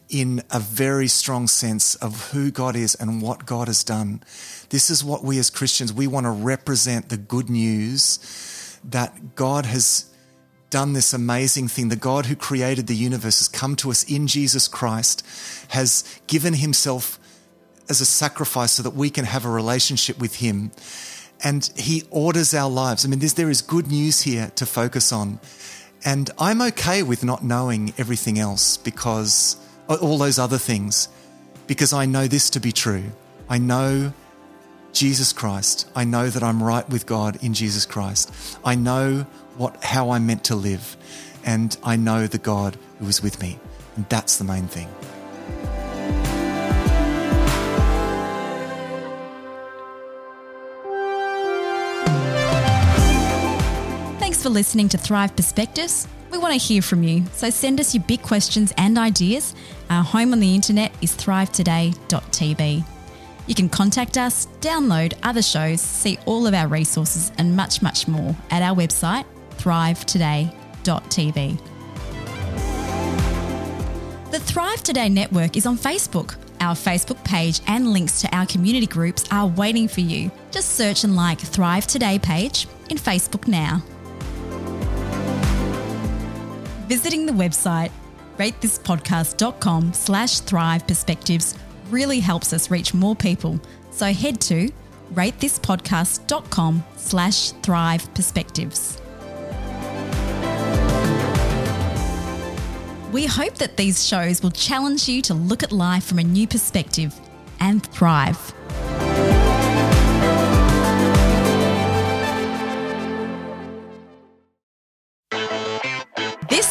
in a very strong sense of who God is and what God has done. This is what we as Christians, we want to represent the good news that God has done this amazing thing. The God who created the universe has come to us in Jesus Christ, has given himself as a sacrifice so that we can have a relationship with him. And he orders our lives. I mean, there is good news here to focus on. And I'm okay with not knowing everything else because all those other things, because I know this to be true. I know Jesus Christ. I know that I'm right with God in Jesus Christ. I know what how I'm meant to live, and I know the God who is with me. And that's the main thing. Thanks for listening to Thrive Perspectives. We want to hear from you, so send us your big questions and ideas. Our home on the internet is thrivetoday.tv. You can contact us, download other shows, see all of our resources, and much, much more at our website, thrivetoday.tv. The Thrive Today network is on Facebook. Our Facebook page and links to our community groups are waiting for you. Just search and like Thrive Today page in Facebook now visiting the website ratethispodcast.com slash thrive perspectives really helps us reach more people. So head to ratethispodcast.com slash thrive perspectives. We hope that these shows will challenge you to look at life from a new perspective and thrive.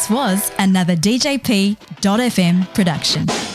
Was another DJP.FM production.